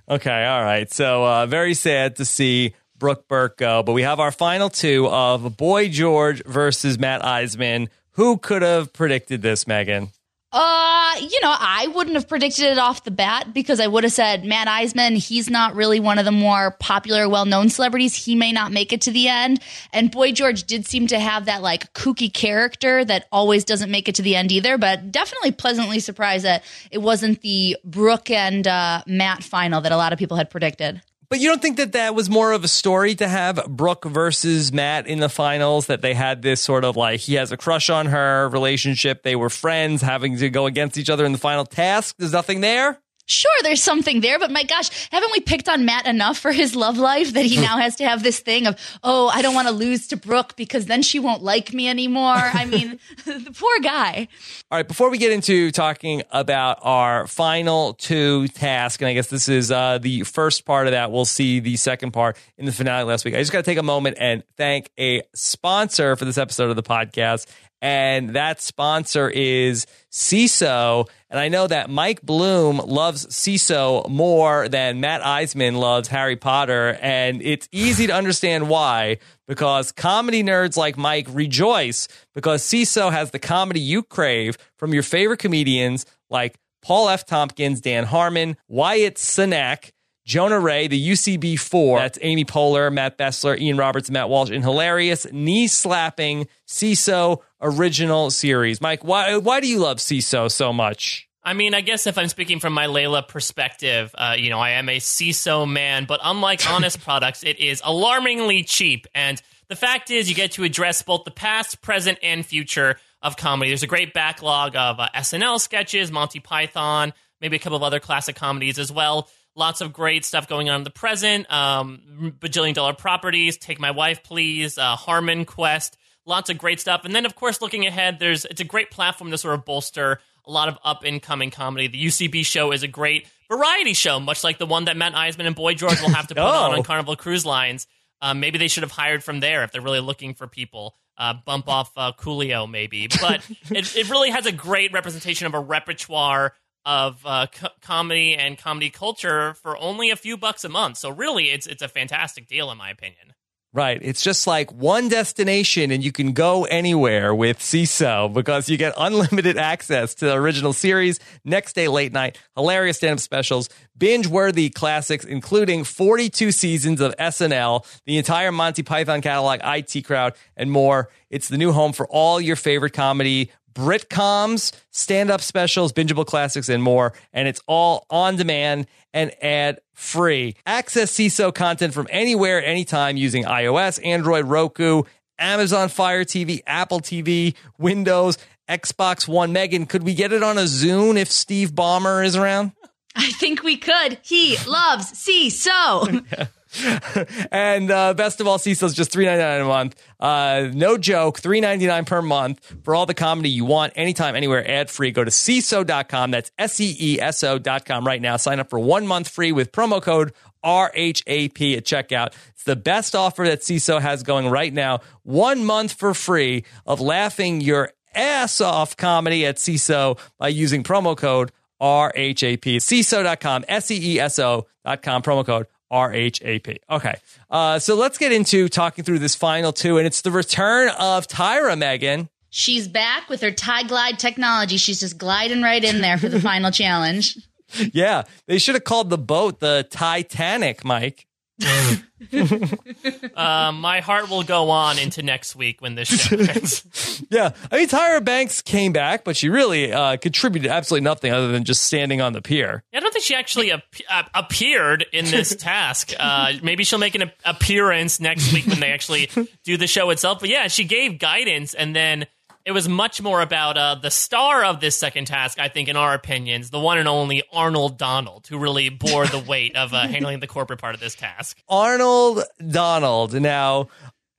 Okay, all right. So uh, very sad to see Brooke Burke go, but we have our final two of Boy George versus Matt Iseman. Who could have predicted this, Megan? Uh, you know, I wouldn't have predicted it off the bat because I would have said Matt Iseman, he's not really one of the more popular, well known celebrities. He may not make it to the end. And Boy George did seem to have that like kooky character that always doesn't make it to the end either, but definitely pleasantly surprised that it wasn't the Brooke and uh, Matt final that a lot of people had predicted. But you don't think that that was more of a story to have Brooke versus Matt in the finals? That they had this sort of like he has a crush on her relationship. They were friends, having to go against each other in the final task. There's nothing there. Sure, there's something there, but my gosh, haven't we picked on Matt enough for his love life that he now has to have this thing of, oh, I don't want to lose to Brooke because then she won't like me anymore? I mean, the poor guy. All right, before we get into talking about our final two tasks, and I guess this is uh, the first part of that, we'll see the second part in the finale last week. I just got to take a moment and thank a sponsor for this episode of the podcast. And that sponsor is Seeso. And I know that Mike Bloom loves Seeso more than Matt Iseman loves Harry Potter. And it's easy to understand why, because comedy nerds like Mike rejoice because Seeso has the comedy you crave from your favorite comedians like Paul F. Tompkins, Dan Harmon, Wyatt Cenac, Jonah Ray, the UCB four. That's Amy Poehler, Matt Besser, Ian Roberts, Matt Walsh in hilarious knee slapping Seeso original series. Mike, why why do you love Seeso so much? I mean, I guess if I'm speaking from my Laila perspective, uh, you know, I am a Seeso man, but unlike honest products, it is alarmingly cheap. And the fact is, you get to address both the past, present, and future of comedy. There's a great backlog of uh, SNL sketches, Monty Python, maybe a couple of other classic comedies as well. Lots of great stuff going on in the present. Um, bajillion dollar properties, Take My Wife, Please, uh, Harmon Quest. Lots of great stuff. And then, of course, looking ahead, there's it's a great platform to sort of bolster a lot of up and coming comedy. The UCB show is a great variety show, much like the one that Matt Iseman and Boy George will have to put Oh. on on Carnival Cruise Lines. Um, maybe they should have hired from there if they're really looking for people. Uh, bump off uh, Coolio, maybe. But it, it really has a great representation of a repertoire of uh, co- comedy and comedy culture for only a few bucks a month. So really, it's it's a fantastic deal in my opinion. Right. It's just like one destination and you can go anywhere with Seeso because you get unlimited access to the original series, next day late night, hilarious stand up specials, binge worthy classics, including 42 seasons of SNL, the entire Monty Python catalog, IT crowd, and more. It's the new home for all your favorite comedy. Britcoms, stand up specials, bingeable classics, and more. And it's all on demand and ad free. Access Seeso content from anywhere, anytime using iOS, Android, Roku, Amazon Fire TV, Apple TV, Windows, Xbox One. Megan, could we get it on a Zune if Steve Ballmer is around? I think we could. He loves Seeso. and uh, best of all, Seeso's just three ninety nine a month. Uh, no joke, three ninety nine per month for all the comedy you want, anytime, anywhere, ad free. Go to Seeso.com. That's S E E S O.com right now. Sign up for one month free with promo code RHAP at checkout. It's the best offer that Seeso has going right now. One month for free of laughing your ass off comedy at Seeso by using promo code RHAP. Seeso.com, S E E S O.com, promo code RHAP. Okay. Uh, so let's get into talking through this final two, and it's the return of Tyra, Megan. She's back with her tie glide technology. She's just gliding right in there for the final challenge. Yeah, they should have called the boat the Titanic, Mike. Uh, my heart will go on into next week when this show ends. Yeah, I mean Tyra Banks came back, but she really uh, contributed absolutely nothing other than just standing on the pier. I don't think she actually ap- uh, appeared in this task. Uh, maybe she'll make an ap- appearance next week when they actually do the show itself. But yeah, she gave guidance, and then it was much more about uh, the star of this second task. I think, in our opinions, the one and only Arnold Donald, who really bore the weight of uh, handling the corporate part of this task. Arnold Donald. Now,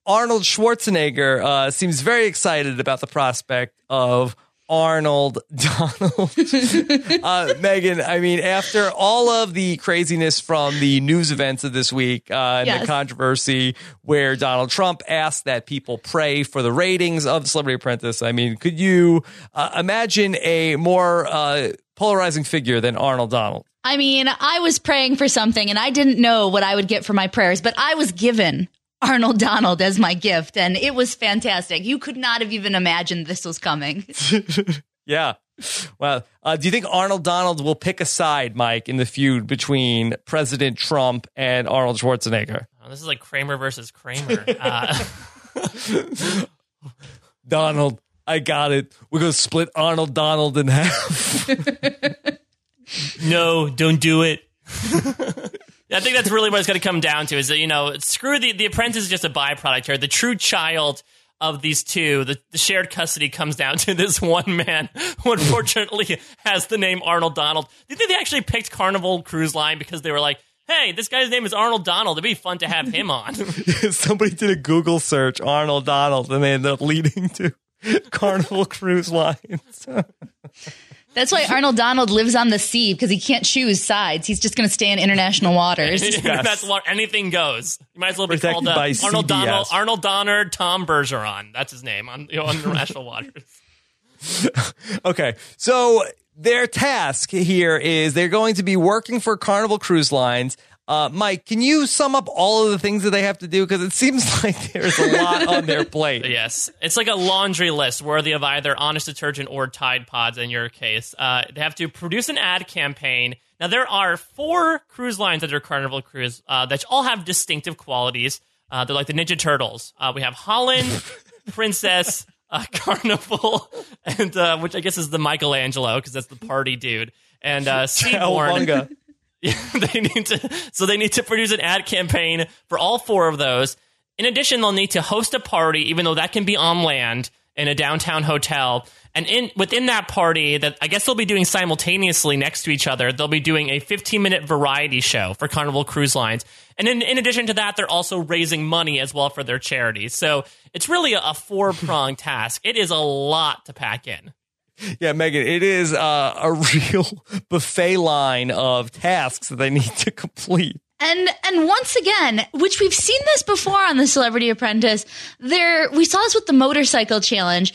Arnold Schwarzenegger uh, seems very excited about the prospect of Arnold Donald. uh, Megan, I mean, after all of the craziness from the news events of this week uh, and the controversy where Donald Trump asked that people pray for the ratings of Celebrity Apprentice, I mean, could you uh, imagine a more uh, polarizing figure than Arnold Donald? I mean, I was praying for something and I didn't know what I would get for my prayers, but I was given Arnold Donald as my gift and it was fantastic. You could not have even imagined this was coming. Yeah. Well, uh, do you think Arnold Donald will pick a side, Mike, in the feud between President Trump and Arnold Schwarzenegger? Oh, this is like Kramer versus Kramer. Uh, Donald, I got it. We're going to split Arnold Donald in half. no, don't do it. I think that's really what it's going to come down to is that, you know, screw the, the apprentice is just a byproduct here. The true child of these two, the, the shared custody comes down to this one man who unfortunately has the name Arnold Donald. Do you think they actually picked Carnival Cruise Line because they were like, hey, this guy's name is Arnold Donald. It'd be fun to have him on. Somebody did a Google search, Arnold Donald, and they ended up leading to Carnival Cruise Lines. That's why Arnold Donald lives on the sea because he can't choose sides. He's just going to stay in international waters. That's what anything goes. You might as well be Protected called uh, by Arnold CBS. Donald, Arnold Donner, Tom Bergeron. That's his name on, you know, on international waters. Okay, so their task here is they're going to be working for Carnival Cruise Lines. Uh, Mike, can you sum up all of the things that they have to do? Because it seems like there's a lot on their plate. Yes, it's like a laundry list worthy of either Honest Detergent or Tide Pods. In your case, uh, they have to produce an ad campaign. Now there are four cruise lines under Carnival Cruise uh, that all have distinctive qualities. Uh, they're like the Ninja Turtles. Uh, we have Holland, Princess, uh, Carnival, and uh, which I guess is the Michelangelo because that's the party dude, and uh. Yeah, they need to. So they need to produce an ad campaign for all four of those. In addition, they'll need to host a party, even though that can be on land in a downtown hotel. And in within that party, that I guess they'll be doing simultaneously next to each other, they'll be doing a 15 minute variety show for Carnival Cruise Lines. And in, in addition to that, they're also raising money as well for their charities. So it's really a, a four pronged task. It is a lot to pack in. Yeah, Megan, it is uh, a real buffet line of tasks that they need to complete. And and once again, which we've seen this before on the Celebrity Apprentice, there we saw this with the motorcycle challenge.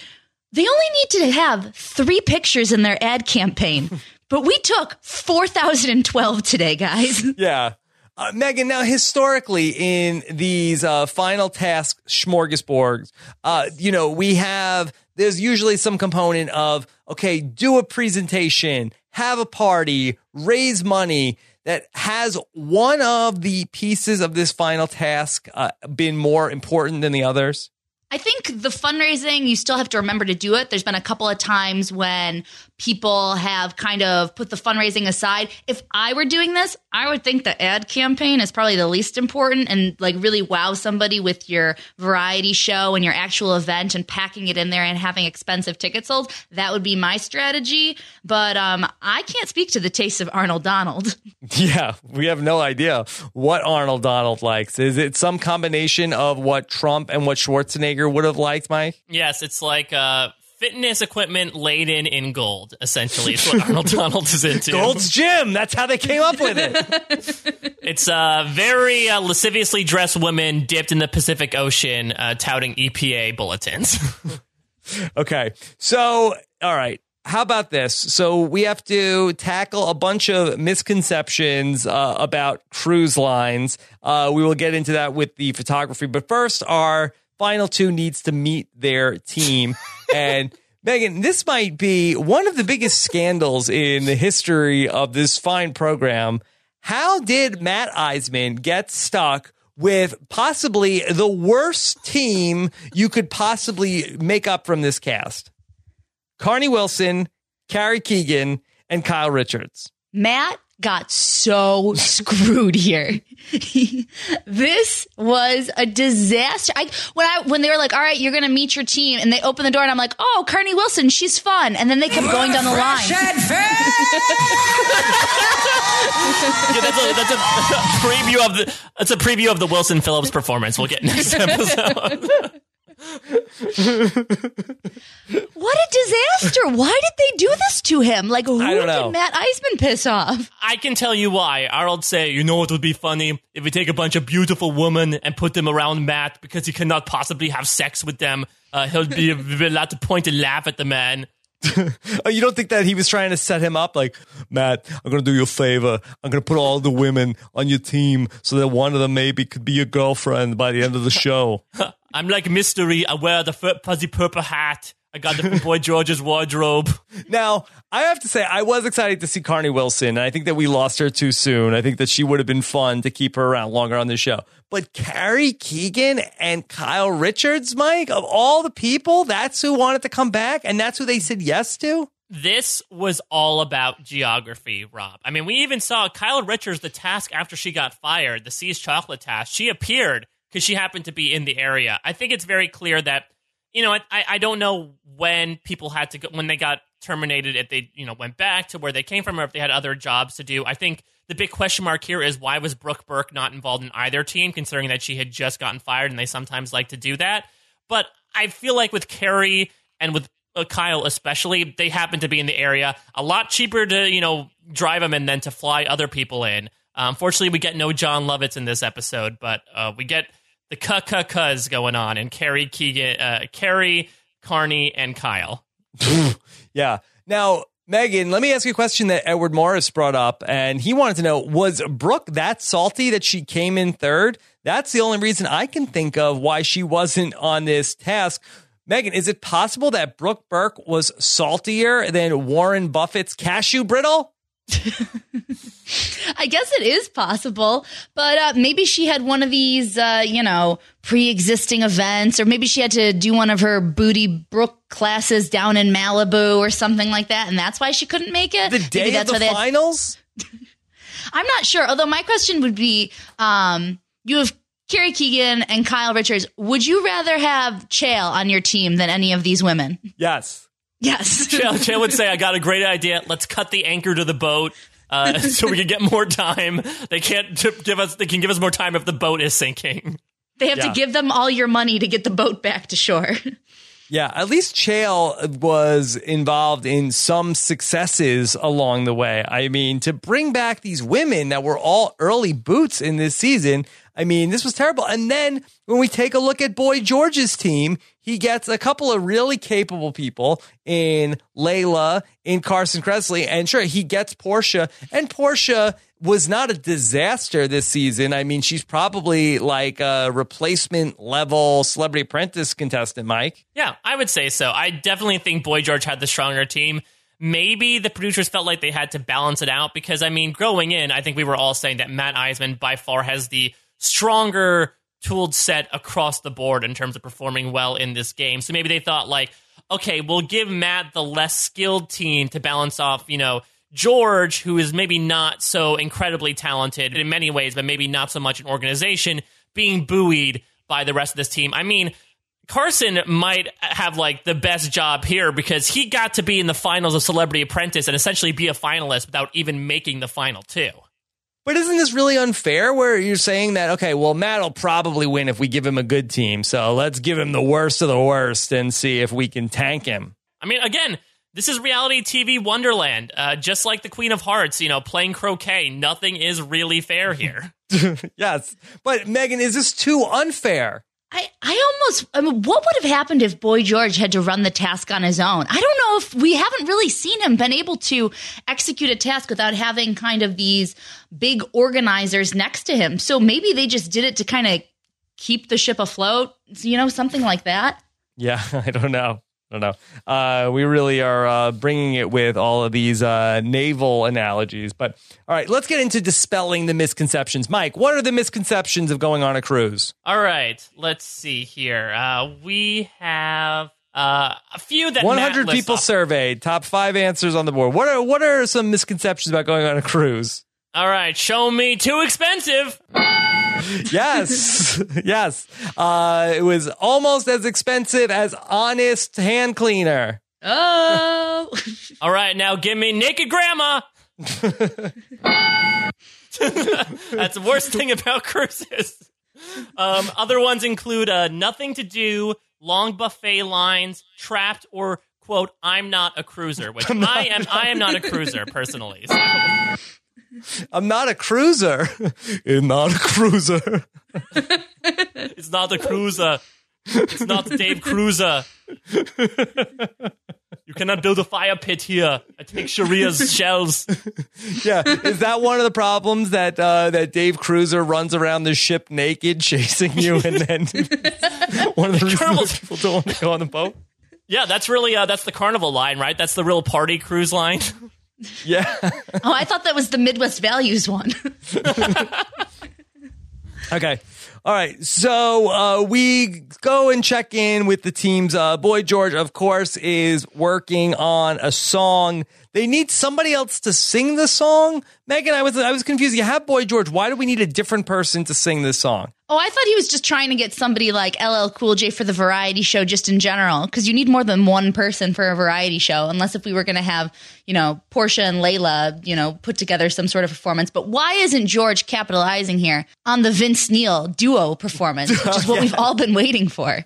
They only need to have three pictures in their ad campaign, but we took four thousand and twelve today, guys. Yeah. Uh, Megan, now historically in these uh, final task smorgasbords, uh, you know, we have, there's usually some component of, okay, do a presentation, have a party, raise money that has one of the pieces of this final task uh, been more important than the others? I think the fundraising, you still have to remember to do it. There's been a couple of times when people have kind of put the fundraising aside. If I were doing this, I would think the ad campaign is probably the least important and like really wow somebody with your variety show and your actual event and packing it in there and having expensive tickets sold. That would be my strategy. But um, I can't speak to the taste of Arnold Donald. Yeah, we have no idea what Arnold Donald likes. Is it some combination of what Trump and what Schwarzenegger would have liked, Mike? Yes, it's like uh, fitness equipment laden in gold, essentially. It's what Arnold Donald is into. Gold's Gym. That's how they came up with it. It's uh, very uh, lasciviously dressed women dipped in the Pacific Ocean uh, touting EPA bulletins. Okay. So, all right. How about this? So, we have to tackle a bunch of misconceptions uh, about cruise lines. Uh, we will get into that with the photography. But first, our final two needs to meet their team. and Megan, this might be one of the biggest scandals in the history of this fine program. How did Matt Iseman get stuck with possibly the worst team you could possibly make up from this cast? Carnie Wilson, Carrie Keegan, and Kyle Richards. Matt got so screwed here. this was a disaster. I when I when they were like, "All right, you're going to meet your team," and they open the door, and I'm like, "Oh, Carnie Wilson, she's fun," and then they kept going down the line. Yeah, that's, a, that's a preview of the that's a preview of the Wilson Phillips performance. We'll get next episode. What a disaster! Why did they do this to him? Like, who I know. did Matt Iseman piss off? I can tell you why. Arnold say, you know what would be funny if we take a bunch of beautiful women and put them around Matt because he cannot possibly have sex with them. Uh, he'll be, be allowed to point and laugh at the man. Oh, you don't think that he was trying to set him up? Like, Matt, I'm going to do you a favor. I'm going to put all the women on your team so that one of them maybe could be your girlfriend by the end of the show. I'm like mystery. I wear the fuzzy purple hat. I got the Boy George's wardrobe. Now, I have to say, I was excited to see Carnie Wilson. And I think that we lost her too soon. I think that she would have been fun to keep her around longer on the show. But Carrie Keegan and Kyle Richards, Mike, of all the people, that's who wanted to come back. And that's who they said yes to. This was all about geography, Rob. I mean, we even saw Kyle Richards, the task after she got fired, the See's Chocolate task. She appeared because she happened to be in the area. I think it's very clear that, you know, I, I don't know when people had to go, when they got terminated, if they, you know, went back to where they came from or if they had other jobs to do. I think the big question mark here is why was Brooke Burke not involved in either team, considering that she had just gotten fired and they sometimes like to do that. But I feel like with Carrie and with uh, Kyle especially, they happen to be in the area. A lot cheaper to you know drive them and then to fly other people in. Uh, unfortunately, we get no Jon Lovitz in this episode, but uh, we get the cuh going on and Carrie Keegan, uh, Carrie, Carnie, and Kyle. yeah. Now, Megan, let me ask you a question that Edward Morris brought up, and he wanted to know: Was Brooke that salty that she came in third? That's the only reason I can think of why she wasn't on this task. Megan, is it possible that Brooke Burke was saltier than Warren Buffett's cashew brittle? I guess it is possible, but uh, maybe she had one of these, uh, you know, pre-existing events, or maybe she had to do one of her booty Brook classes down in Malibu or something like that, and that's why she couldn't make it. The day of the finals. I'm not sure. Although my question would be, um, you have Carrie Keegan and Kyle Richards, would you rather have Chael on your team than any of these women? Yes. Yes. Chael, Chael would say, I got a great idea. Let's cut the anchor to the boat. Uh, so we can get more time. They can't give us. They can give us more time if the boat is sinking. They have Yeah. to give them all your money to get the boat back to shore. Yeah, at least Chael was involved in some successes along the way. I mean, to bring back these women that were all early boots in this season, I mean, this was terrible. And then when we take a look at Boy George's team, he gets a couple of really capable people in Laila, in Carson Kressley, and sure, he gets Porsha. And Porsha was not a disaster this season. I mean, she's probably like a replacement level celebrity apprentice contestant, Mike. Yeah, I would say so. I definitely think Boy George had the stronger team. Maybe the producers felt like they had to balance it out because, I mean, growing in, I think we were all saying that Matt Iseman by far has the stronger tooled set across the board in terms of performing well in this game. So maybe they thought, like, okay, we'll give Matt the less skilled team to balance off, you know, George, who is maybe not so incredibly talented in many ways, but maybe not so much in organization, being buoyed by the rest of this team. I mean, Carson might have like the best job here because he got to be in the finals of Celebrity Apprentice and essentially be a finalist without even making the final two. But isn't this really unfair where you're saying that, okay, well, Matt will probably win if we give him a good team. So let's give him the worst of the worst and see if we can tank him. I mean, again, this is reality TV Wonderland. Uh, just like the Queen of Hearts, you know, playing croquet, nothing is really fair here. yes. But Megan, is this too unfair? I, I almost, I mean, what would have happened if Boy George had to run the task on his own? I don't know if we haven't really seen him been able to execute a task without having kind of these big organizers next to him. So maybe they just did it to kind of keep the ship afloat, you know, something like that. Yeah, I don't know. I don't know. Uh, we really are uh, bringing it with all of these uh, naval analogies. But all right, let's get into dispelling the misconceptions. Mike, what are the misconceptions of going on a cruise? All right, let's see here. Uh, we have uh, a few that 100 people off. surveyed, top five answers on the board. What are what are some misconceptions about going on a cruise? All right, show me too expensive. Yes, yes. Uh, it was almost as expensive as Honest Hand Cleaner. Oh, All right, now give me naked grandma. That's the worst thing about cruises. Um, other ones include uh, nothing to do, long buffet lines, trapped, or quote, "I'm not a cruiser," which I am. I am not a cruiser personally. So, I'm not a cruiser. I'm not a cruiser. it's not a cruiser. It's not Dave Cruiser. You cannot build a fire pit here. I take Sharia's shells. Yeah, is that one of the problems that uh, that Dave Cruiser runs around the ship naked, chasing you, and then one of the reasons people don't want to go on the boat? Yeah, that's really uh, that's the carnival line, right? That's the real party cruise line. Yeah. Oh, I thought that was the Midwest Values one. Okay. All right. So uh, we go and check in with the teams. Uh, Boy George, of course, is working on a song. They need somebody else to sing the song. Megan, I was I was confused. You have Boy George. Why do we need a different person to sing this song? Oh, I thought he was just trying to get somebody like LL Cool J for the variety show, just in general, because you need more than one person for a variety show, unless if we were going to have, you know, Porsha and Laila, you know, put together some sort of performance. But why isn't George capitalizing here on the Vince Neil duo performance, which is what we've all been waiting for?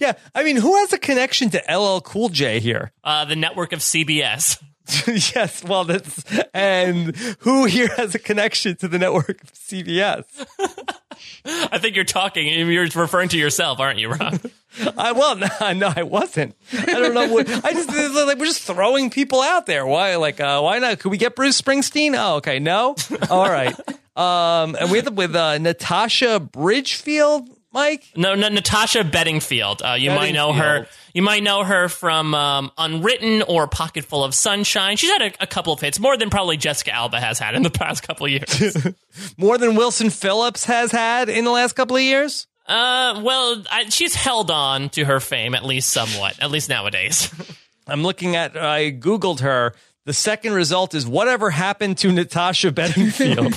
Yeah. I mean, who has a connection to LL Cool J here? Uh, the network of CBS. yes. Well, that's and who here has a connection to the network of CBS? I think you're talking. You're referring to yourself, aren't you, Rob? I well, no, no, I wasn't. I don't know. What, I just like we're just throwing people out there. Why, like, uh, why not? Could we get Bruce Springsteen? Oh, okay, no. All right. Um, and with with uh, Natasha Bedingfield, Mike. No, no, Natasha Bedingfield. Uh, you might know her. You might know her from um, Unwritten or Pocket Full of Sunshine. She's had a, a couple of hits, more than probably Jessica Alba has had in the past couple of years. More than Wilson Phillips has had in the last couple of years. uh, well, I, she's held on to her fame at least somewhat, at least nowadays. I'm looking at. I googled her. The second result is whatever happened to Natasha Bedingfield.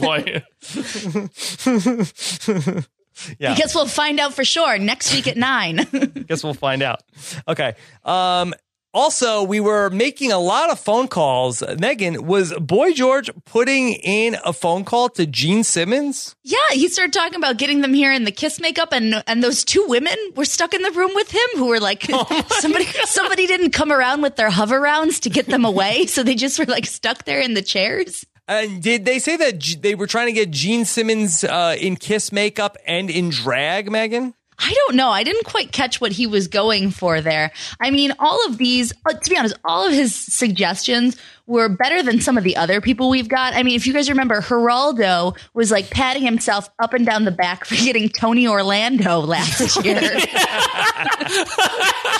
Yeah. I guess we'll find out for sure next week at nine. Guess we'll find out. Okay. Um, also, we were making a lot of phone calls. Megan, was Boy George putting in a phone call to Gene Simmons? yeah, he started talking about getting them here in the kiss makeup, and and those two women were stuck in the room with him who were like somebody somebody didn't come around with their hover rounds to get them away, so they just were like stuck there in the chairs. And did they say that G- they were trying to get Gene Simmons uh, in kiss makeup and in drag, Megan? I don't know. I didn't quite catch what he was going for there. I mean, all of these, uh, to be honest, all of his suggestions were better than some of the other people we've got. I mean, if you guys remember, Geraldo was like patting himself up and down the back for getting Tony Orlando last year.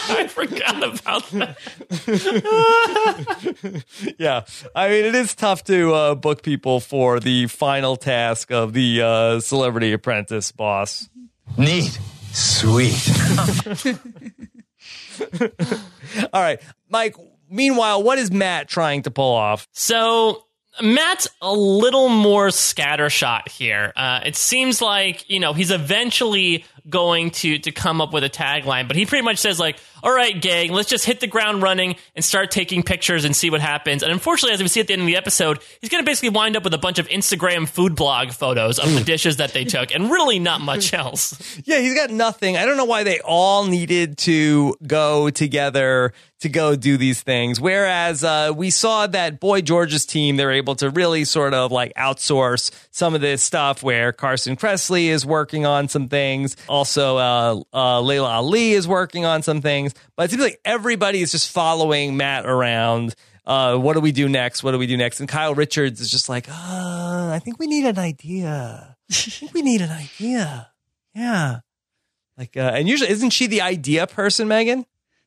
I forgot about that. Yeah. I mean, it is tough to uh, book people for the final task of the uh, Celebrity Apprentice boss. Neat. Sweet. All right. Mike, meanwhile, what is Matt trying to pull off? So Matt's a little more scattershot here. Uh, it seems like you know he's eventually going to to come up with a tagline, but he pretty much says like, "All right, gang, let's just hit the ground running and start taking pictures and see what happens." And unfortunately, as we see at the end of the episode, he's going to basically wind up with a bunch of Instagram food blog photos of the dishes that they took, and really not much else. Yeah, he's got nothing. I don't know why they all needed to go together to go do these things. Whereas uh, we saw that Boy George's team, they're able to really sort of like outsource some of this stuff where Carson Kressley is working on some things. Also, uh, uh, Laila Ali is working on some things. But it seems like everybody is just following Matt around. Uh, what do we do next? What do we do next? And Kyle Richards is just like, uh, I think we need an idea. I think we need an idea. Yeah. Like, uh, and usually, isn't she the idea person, Megan?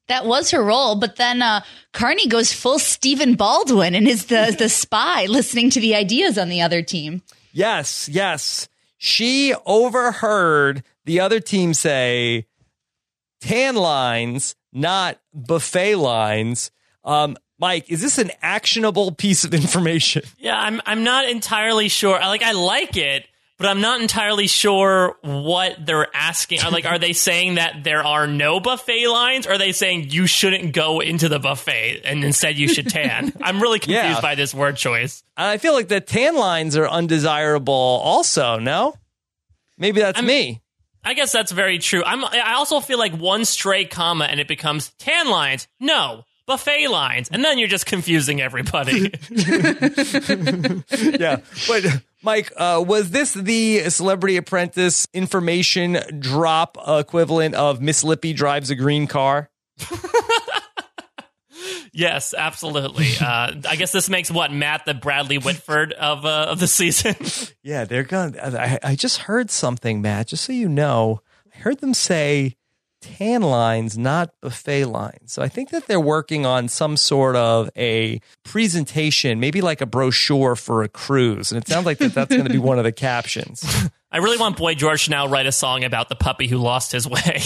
that was her role, but then uh, Carnie goes full Stephen Baldwin and is the the spy listening to the ideas on the other team. Yes, yes. She overheard the other team say tan lines, not buffet lines. Um, Mike, is this an actionable piece of information? Yeah, I'm I'm not entirely sure. I Like I like it, but I'm not entirely sure what they're asking. Like, are they saying that there are no buffet lines? Or are they saying you shouldn't go into the buffet and instead you should tan? I'm really confused Yeah. by this word choice. And I feel like the tan lines are undesirable also, no? Maybe that's me. I guess that's very true. I'm. I also feel like one stray comma and it becomes tan lines. No. Buffet lines, and then you're just confusing everybody. yeah. But Mike, uh, was this the Celebrity Apprentice information drop equivalent of Miss Lippy drives a green car? yes, absolutely. Uh, I guess this makes what Matt the Bradley Whitford of uh, of the season. Yeah, they're going. I, I just heard something, Matt. Just so you know, I heard them say tan lines, not buffet lines. So I think that they're working on some sort of a presentation, maybe like a brochure for a cruise. And it sounds like that that's going to be one of the captions. I really want Boy George to now write a song about the puppy who lost his way.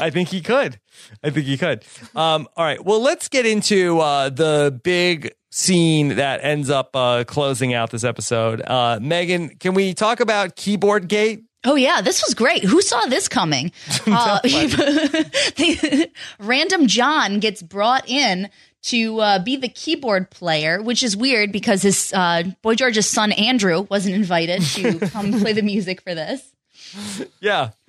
I think he could. I think he could. Um, all right. Well, let's get into uh, the big scene that ends up uh, closing out this episode. Uh, Megan, can we talk about Keyboard Gate? Oh yeah, this was great. Who saw this coming? Uh, random John gets brought in to uh, be the keyboard player, which is weird because his uh, boy George's son Andrew wasn't invited to come play the music for this. Yeah.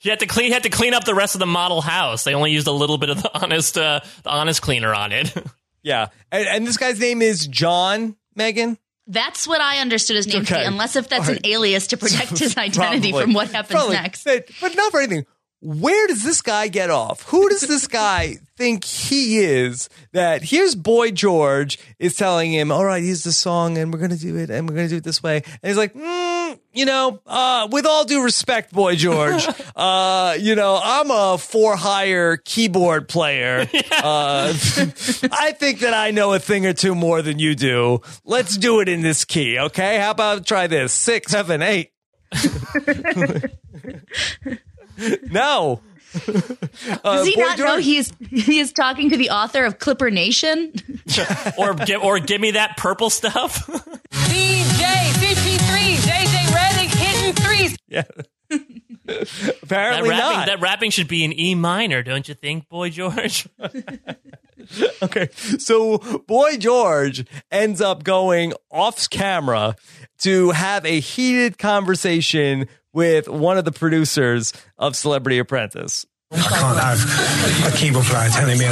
he had to clean. He had to clean up the rest of the model house. They only used a little bit of the honest, uh, the honest cleaner on it. Yeah. And, and this guy's name is John, Megan. That's what I understood his name to be, unless if that's All an alias to protect his identity Probably. from what happens Probably. next. But, but not for anything. Where does this guy get off? Who does this guy think he is? That here's Boy George is telling him, "All right, here's the song, and we're gonna do it, and we're gonna do it this way." And he's like, mm, "You know, uh, with all due respect, Boy George, uh, you know, I'm a for hire keyboard player. Uh, I think that I know a thing or two more than you do. Let's do it in this key, okay? How about try this? Six, seven, eight." No. Uh, Does he Boy not know George- he is he is talking to the author of Clipper Nation? or give, or give me that purple stuff. DJ CP3, JJ Redick hitting threes. Yeah. that Apparently rapping, not. that rapping should be in E minor, don't you think, Boy George? okay. So Boy George ends up going off camera to have a heated conversation with one of the producers of Celebrity Apprentice. I can't have a keyboard player telling me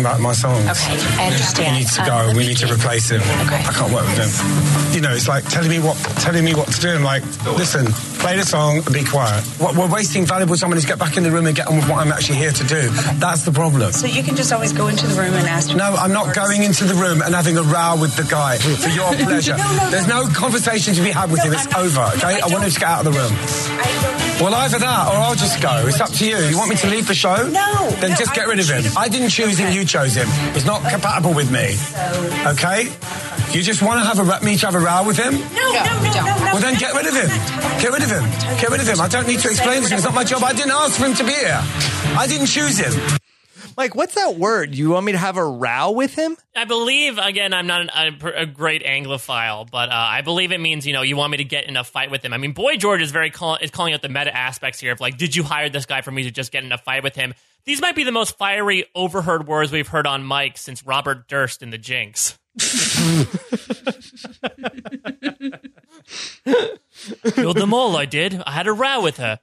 about my songs. Okay, I understand. He needs to go. Um, we need to replace him. Okay. I can't work with him. You know, it's like telling me what telling me what to do. I'm like, listen, play the song and be quiet. What, we're wasting valuable time. Just get back in the room and get on with what I'm actually here to do. That's the problem. So you can just always go into the room and ask. No, I'm not going into the room and having a row with the guy for your pleasure. no, no, There's no conversation to be had with him. It's over, okay? I want him to get out of the room. Well, either that or I'll just go. It's up to you. You want me to leave the show? No, Then no, just get I rid of him. want you to- I didn't choose him, you chose him. He's not compatible with me. Okay? You just want to have a ra- me to have a row with him? No, no, no, no, no. Well, then get rid of him. Get rid of him. Get rid of him. I don't need to explain this. It's not my job. I didn't ask for him to be here. I didn't choose him. Mike, what's that word? You want me to have a row with him? I believe again. I'm not an, a, a great Anglophile, but uh, I believe it means you know you want me to get in a fight with him. I mean, Boy George is very call, is calling out the meta aspects here of like, did you hire this guy for me to just get in a fight with him? These might be the most fiery overheard words we've heard on Mike since Robert Durst in the Jinx. Killed them all. I did. I had a row with her.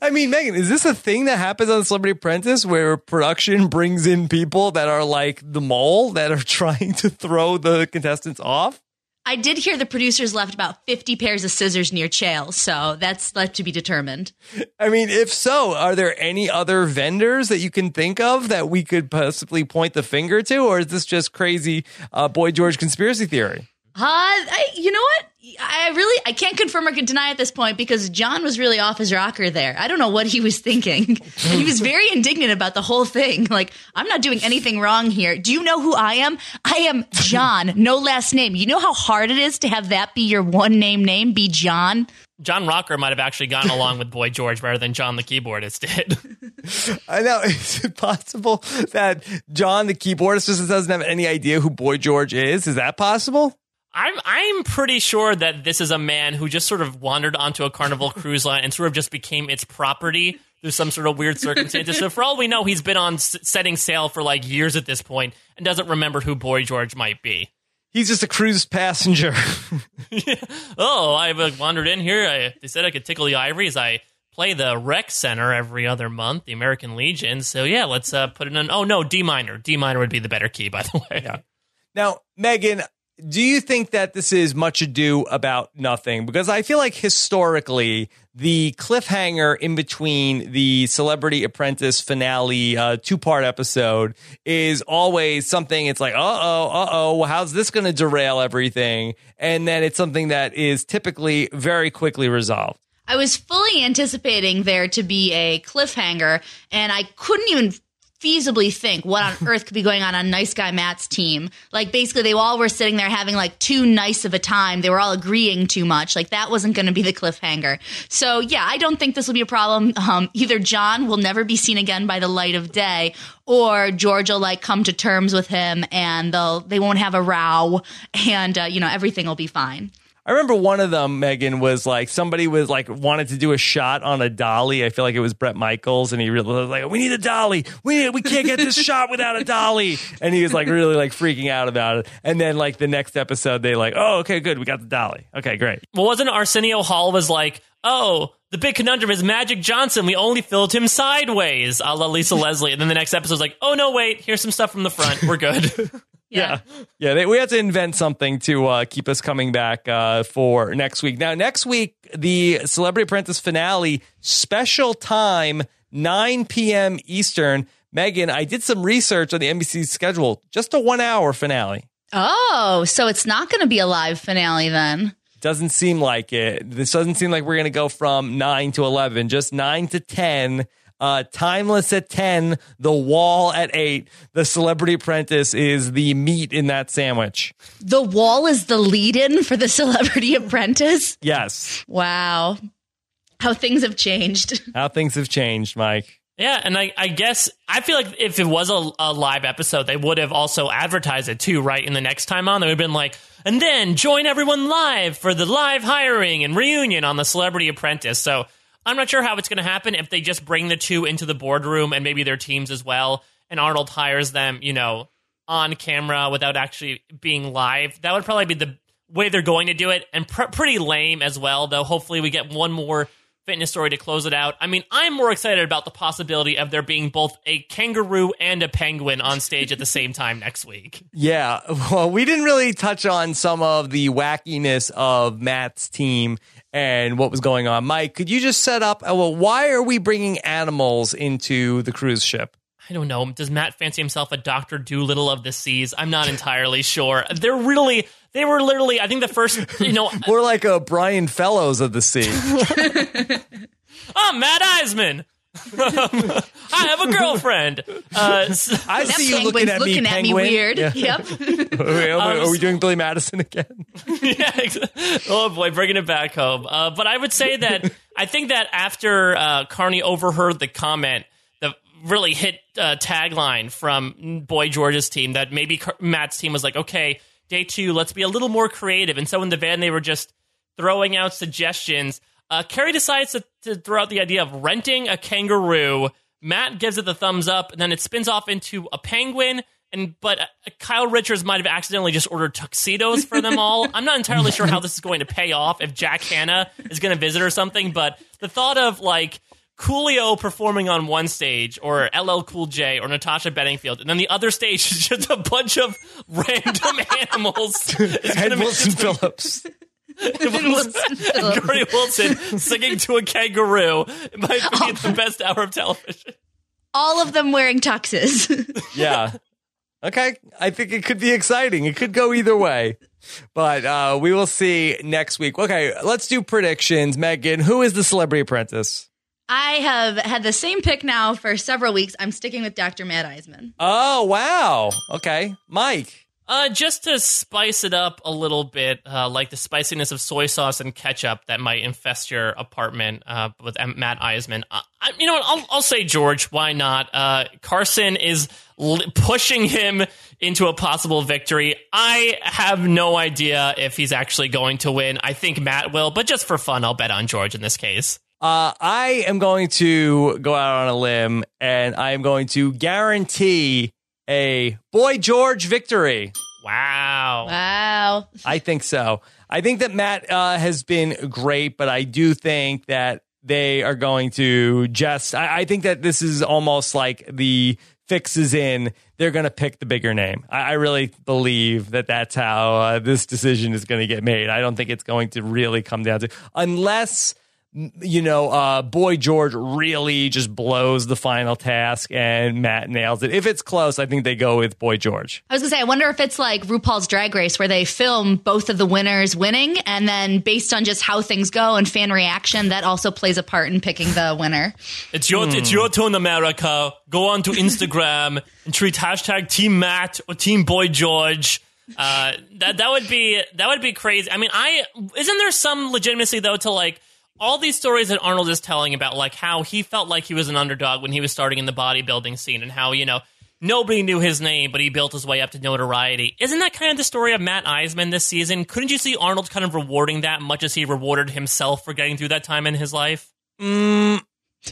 I mean, Megan, is this a thing that happens on Celebrity Apprentice where production brings in people that are like the mole that are trying to throw the contestants off? I did hear the producers left about 50 pairs of scissors near Chael, so that's left to be determined. I mean, if so, are there any other vendors that you can think of that we could possibly point the finger to, or is this just crazy uh, Boy George conspiracy theory? Uh, I, you know what? I really I can't confirm or deny at this point because John was really off his rocker there. I don't know what he was thinking. he was very indignant about the whole thing. Like, I'm not doing anything wrong here. Do you know who I am? I am John, no last name. You know how hard it is to have that be your one name name, be John? John Rocker might have actually gotten along with Boy George better than John the keyboardist did. I know. Is it possible that John, the keyboardist, just doesn't have any idea who Boy George is? Is that possible? I'm I'm pretty sure that this is a man who just sort of wandered onto a Carnival cruise line and sort of just became its property through some sort of weird circumstances. so for all we know, he's been on s- setting sail for like years at this point and doesn't remember who Boy George might be. He's just a cruise passenger. Oh, I uh, wandered in here. I, they said I could tickle the ivories. I play the rec center every other month, the American Legion. So yeah, let's uh, put it in. Oh no, D minor. D minor would be the better key, by the way. Yeah. Now, Megan, do you think that this is much ado about nothing? Because I feel like historically, the cliffhanger in between the Celebrity Apprentice finale uh, two part episode is always something. It's like, uh oh, uh oh, how's this going to derail everything? And then it's something that is typically very quickly resolved. I was fully anticipating there to be a cliffhanger, and I couldn't even feasibly think what on earth could be going on on Nice Guy Matt's team. Like, basically, they all were sitting there having like too nice of a time. They were all agreeing too much. Like, that wasn't going to be the cliffhanger. So, yeah, I don't think this will be a problem. Um, either John will never be seen again by the light of day, or George will like come to terms with him, and they'll they won't have a row, and uh, you know everything will be fine. I remember one of them, Megan, was like somebody was like wanted to do a shot on a dolly. I feel like it was Bret Michaels, and he really was like, "We need a dolly. We we can't get this shot without a dolly." And he was like really like freaking out about it. And then like the next episode, they like, "Oh, okay, good, we got the dolly. Okay, great." Well, wasn't Arsenio Hall was like, oh, the big conundrum is Magic Johnson. We only filled him sideways, a la Lisa Leslie. And then the next episode episode's like, oh no, wait, here's some stuff from the front. We're good. Yeah, yeah. They, we had to invent something to uh, keep us coming back uh, for next week. Now, next week, the Celebrity Apprentice finale, special time, 9 p.m. Eastern. Megan, I did some research on the NBC schedule. Just a one-hour finale. Oh, so it's not going to be a live finale then. Doesn't seem like it. This doesn't seem like we're going to go from 9 to 11, just 9 to 10. Uh, timeless at 10, the wall at 8. The celebrity apprentice is the meat in that sandwich. The wall is the lead in for the Celebrity Apprentice. Yes. Wow. How things have changed. How things have changed, Mike. Yeah, and I, I guess I feel like if it was a, a live episode, they would have also advertised it too, right? In the next time on, they would have been like, and then join everyone live for the live hiring and reunion on the Celebrity Apprentice. So I'm not sure how it's going to happen if they just bring the two into the boardroom and maybe their teams as well, and Arnold hires them, you know, on camera without actually being live. That would probably be the way they're going to do it, and pr- pretty lame as well. Though hopefully we get one more fitness story to close it out. I mean, I'm more excited about the possibility of there being both a kangaroo and a penguin on stage at the same time next week. Yeah. Well, we didn't really touch on some of the wackiness of Matt's team and what was going on. Mike, could you just set up? uh, Well, why are we bringing animals into the cruise ship? I don't know. Does Matt fancy himself a Doctor Doolittle of the seas? I'm not entirely sure. They're really, they were literally, I think the first, you know, More like a Brian Fellows of the sea. I'm Matt Iseman. I have a girlfriend. Uh, s- I That see you looking at me, looking at me weird. Yeah. Yep. Are we, are we doing Billy Madison again? yeah, ex- oh boy, bringing it back home. Uh, but I would say that I think that after uh, Carnie overheard the comment, the really hit uh, tagline from Boy George's team, that maybe Car- Matt's team was like, okay, day two, let's be a little more creative. And so in the van, they were just throwing out suggestions. Uh, Carrie decides to, to throw out the idea of renting a kangaroo. Matt gives it the thumbs up, and then it spins off into a penguin. And but uh, Kyle Richards might have accidentally just ordered tuxedos for them all. I'm not entirely sure how this is going to pay off if Jack Hanna is going to visit or something. But the thought of like Coolio performing on one stage, or LL Cool J, or Natasha Bedingfield, and then the other stage is just a bunch of random animals. It's Ed Wilson Phillips. And Gary Wilson singing to a kangaroo. It might be the best hour of television. All of them wearing tuxes. Yeah. Okay. I think it could be exciting. It could go either way. But uh, we will see next week. Okay, let's do predictions. Megan, who is the celebrity apprentice? I have had the same pick now for several weeks. I'm sticking with Dr. Matt Iseman. Oh, wow. Okay. Mike. Uh, just to spice it up a little bit, uh, like the spiciness of soy sauce and ketchup that might infest your apartment uh, with Matt Iseman. Uh, I, you know what? I'll, I'll say George. Why not? Uh, Carson is pushing him into a possible victory. I have no idea if he's actually going to win. I think Matt will, but just for fun, I'll bet on George in this case. Uh, I am going to go out on a limb and I am going to guarantee a Boy George victory. Wow. Wow. I think so. I think that Matt uh, has been great, but I do think that they are going to just. I, I think that this is almost like the fix is in. They're going to pick the bigger name. I, I really believe that that's how uh, this decision is going to get made. I don't think it's going to really come down to unless you know, uh, Boy George really just blows the final task and Matt nails it. If it's close, I think they go with Boy George. I was gonna say, I wonder if it's like RuPaul's Drag Race, where they film both of the winners winning, and then based on just how things go and fan reaction, that also plays a part in picking the winner. It's your it's your turn, America. Go on to Instagram and tweet hashtag Team Matt or Team Boy George. Uh, that that would be that would be crazy. I mean, I isn't there some legitimacy though to like all these stories that Arnold is telling about like how he felt like he was an underdog when he was starting in the bodybuilding scene and how you know nobody knew his name but he built his way up to notoriety. Isn't that kind of the story of Matt Iseman this season? Couldn't you see Arnold kind of rewarding that much as he rewarded himself for getting through that time in his life? Mm,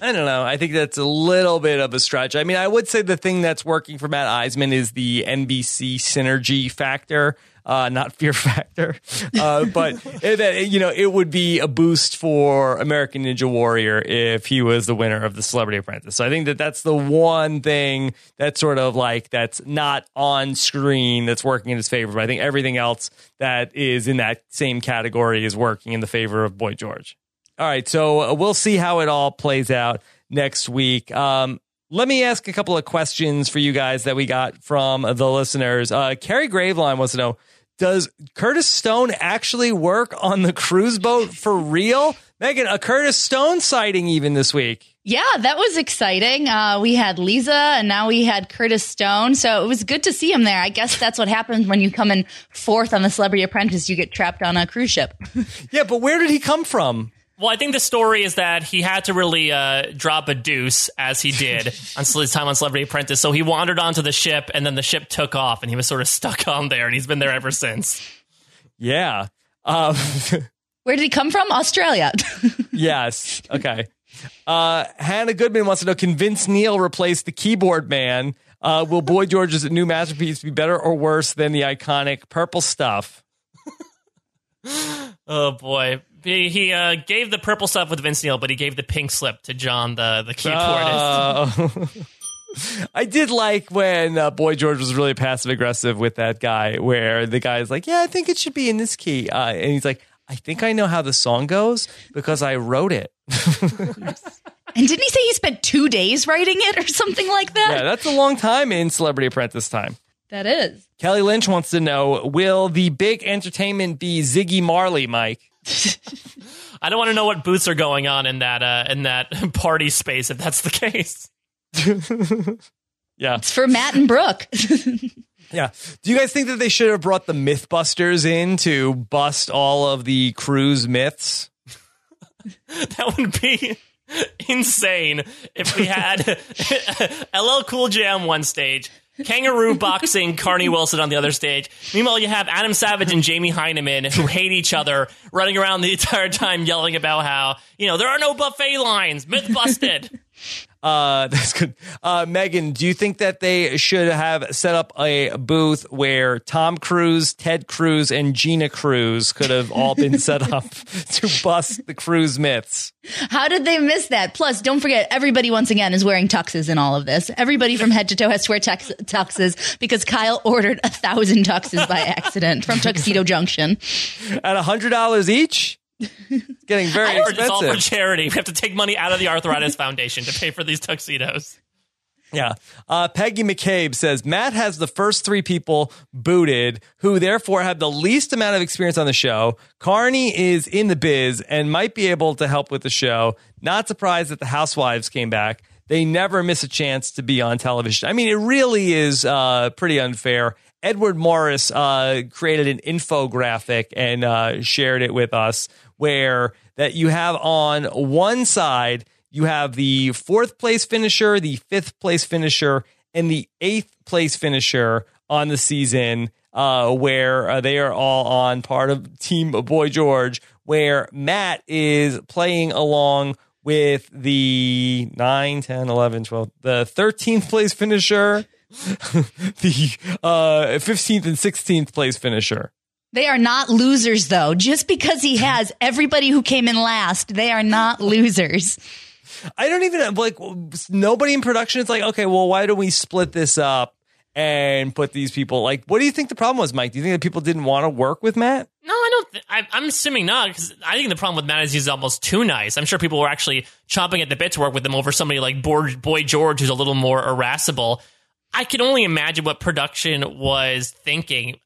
I don't know. I think that's a little bit of a stretch. I mean, I would say the thing that's working for Matt Iseman is the NBC synergy factor, uh, not fear factor. Uh, but it, you know, it would be a boost for American Ninja Warrior if he was the winner of the Celebrity Apprentice. So I think that that's the one thing that's sort of like that's not on screen that's working in his favor. But I think everything else that is in that same category is working in the favor of Boy George. All right, so uh, we'll see how it all plays out next week. Um, let me ask a couple of questions for you guys that we got from the listeners. Uh, Carrie Graveline wants to know Does Curtis Stone actually work on the cruise boat for real? Megan, a Curtis Stone sighting even this week. Yeah, that was exciting. Uh, we had Lisa and now we had Curtis Stone. So it was good to see him there. I guess that's what happens when you come in fourth on the Celebrity Apprentice. You get trapped on a cruise ship. Yeah, but where did he come from? Well, I think the story is that he had to really uh, drop a deuce as he did on his time on Celebrity Apprentice. So he wandered onto the ship, and then the ship took off, and he was sort of stuck on there, and he's been there ever since. Yeah. Um, Where did he come from? Australia. yes. Okay. Uh, Hannah Goodman wants to know: Can Vince Neil replace the keyboard man? Uh, will Boy George's new masterpiece be better or worse than the iconic purple stuff? Oh boy, he, he uh, gave the purple stuff with Vince Neil, but he gave the pink slip to John, the the keyboardist. Oh. I did like when uh, Boy George was really passive aggressive with that guy, where the guy's like, "Yeah, I think it should be in this key," uh, and he's like, "I think I know how the song goes because I wrote it." and didn't he say he spent two days writing it or something like that? yeah, that's a long time in Celebrity Apprentice time. That is. Kelly Lynch wants to know: Will the big entertainment be Ziggy Marley, Mike? I don't want to know what boots are going on in that uh, in that party space if that's the case. Yeah. It's for Matt and Brooke. Yeah. Do you guys think that they should have brought the Mythbusters in to bust all of the cruise myths? That would be insane if we had LL Cool J on one stage, Kangaroo Boxing, Carnie Wilson on the other stage. Meanwhile, you have Adam Savage and Jamie Hyneman who hate each other, running around the entire time yelling about how, you know, there are no buffet lines, myth busted. Uh, that's good. Uh, Megan, do you think that they should have set up a booth where Tom Cruise, Ted Cruz, and Gina Cruz could have all been set up to bust the cruise myths? How did they miss that? Plus, don't forget, everybody once again is wearing tuxes in all of this. Everybody from head to toe has to wear tux- tuxes because Kyle ordered a thousand tuxes by accident from Tuxedo Junction. At a hundred dollars each? It's getting very It's all for charity. We have to take money out of the Arthritis Foundation to pay for these tuxedos. Yeah. Uh, Peggy McCabe says Matt has the first three people booted who therefore have the least amount of experience on the show. Carnie is in the biz and might be able to help with the show. Not surprised that the housewives came back. They never miss a chance to be on television. I mean, it really is uh, pretty unfair. Edward Morris uh, created an infographic and uh, shared it with us where that you have on one side you have the fourth place finisher, the fifth place finisher, and the eighth place finisher on the season, uh, where uh, they are all on part of Team Boy George, where Matt is playing along with the 9, 10, 11, 12, the 13th place finisher, the uh, 15th and 16th place finisher. They are not losers, though. Just because he has everybody who came in last, they are not losers. I don't even like nobody in production. It's like, okay, well, why don't we split this up and put these people? Like, what do you think the problem was, Mike? Do you think that people didn't want to work with Matt? No, I don't. th- I, I'm assuming not because I think the problem with Matt is he's almost too nice. I'm sure people were actually chomping at the bit to work with him over somebody like Boy, Boy George, who's a little more irascible. I can only imagine what production was thinking.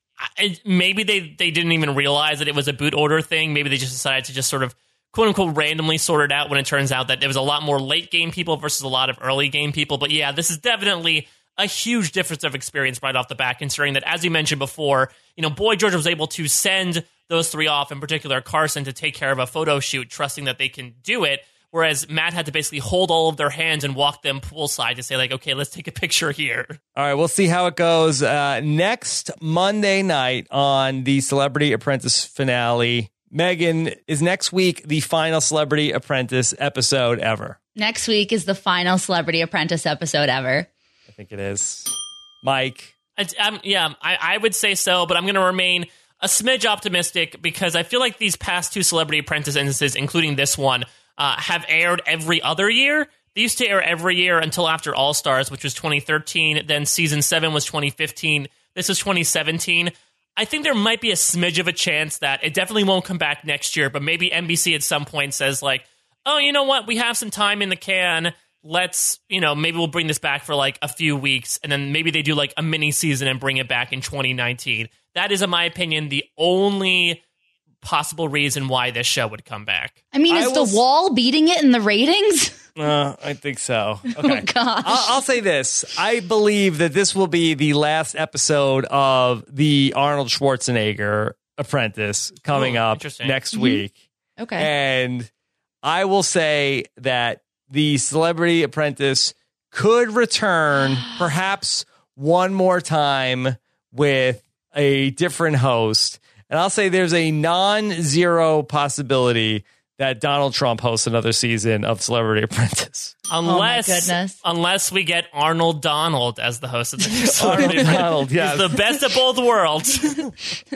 Maybe they they didn't even realize that it was a boot order thing. Maybe they just decided to just sort of quote unquote randomly sort it out when it turns out that there was a lot more late game people versus a lot of early game people. But yeah, this is definitely a huge difference of experience right off the bat, considering that, as you mentioned before, you know, Boy George was able to send those three off, in particular Carson, to take care of a photo shoot, trusting that they can do it. Whereas Matt had to basically hold all of their hands and walk them poolside to say, like, okay, let's take a picture here. All right, we'll see how it goes uh, next Monday night on the Celebrity Apprentice finale. Megan, is next week the final Celebrity Apprentice episode ever? Next week is the final Celebrity Apprentice episode ever. I think it is. Mike. It's, um, yeah, I, I would say so, but I'm going to remain a smidge optimistic because I feel like these past two Celebrity Apprentice instances, including this one, uh, have aired every other year. They used to air every year until after All Stars, which was 2013. Then season seven was 2015. This is 2017. I think there might be a smidge of a chance that it definitely won't come back next year, but maybe NBC at some point says, like, oh, you know what? We have some time in the can. Let's, you know, maybe we'll bring this back for like a few weeks and then maybe they do like a mini season and bring it back in 2019. That is, in my opinion, the only possible reason why this show would come back. I mean, is I will the wall beating it in the ratings? Uh, I think so. Okay. Oh, gosh. I'll, I'll say this. I believe that this will be the last episode of the Arnold Schwarzenegger Apprentice coming Ooh, up interesting. next Mhm. week. Okay. And I will say that the Celebrity Apprentice could return perhaps one more time with a different host. And I'll say there's a non zero possibility that Donald Trump hosts another season of Celebrity Apprentice. Unless, goodness. unless we get Arnold Donald as the host of the new Arnold Celebrity Apprentice. Donald, He's yes. the best of both worlds.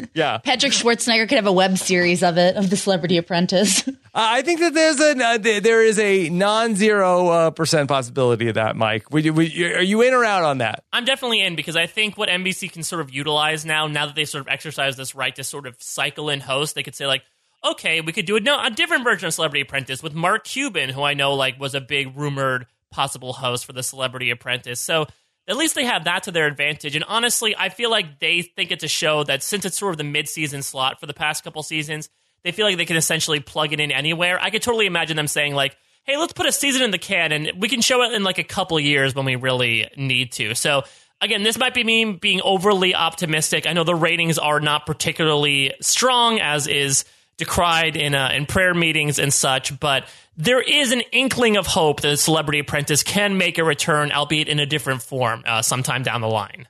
Yeah. Patrick Schwarzenegger could have a web series of it, of the Celebrity Apprentice. I think that there's a uh, there is a non-zero uh, percent possibility of that, Mike. Would you, would you, are you in or out on that? I'm definitely in because I think what NBC can sort of utilize now, now that they sort of exercise this right to sort of cycle in hosts, they could say like, okay, we could do a, no, a different version of Celebrity Apprentice with Mark Cuban, who I know like was a big rumored possible host for the Celebrity Apprentice. So at least they have that to their advantage. And honestly, I feel like they think it's a show that since it's sort of the mid-season slot for the past couple seasons, they feel like they can essentially plug it in anywhere. I could totally imagine them saying like, "Hey, let's put a season in the can, and we can show it in like a couple years when we really need to." So again, this might be me being overly optimistic. I know the ratings are not particularly strong, as is decried in uh, in prayer meetings and such, but there is an inkling of hope that Celebrity Apprentice can make a return, albeit in a different form, uh, sometime down the line.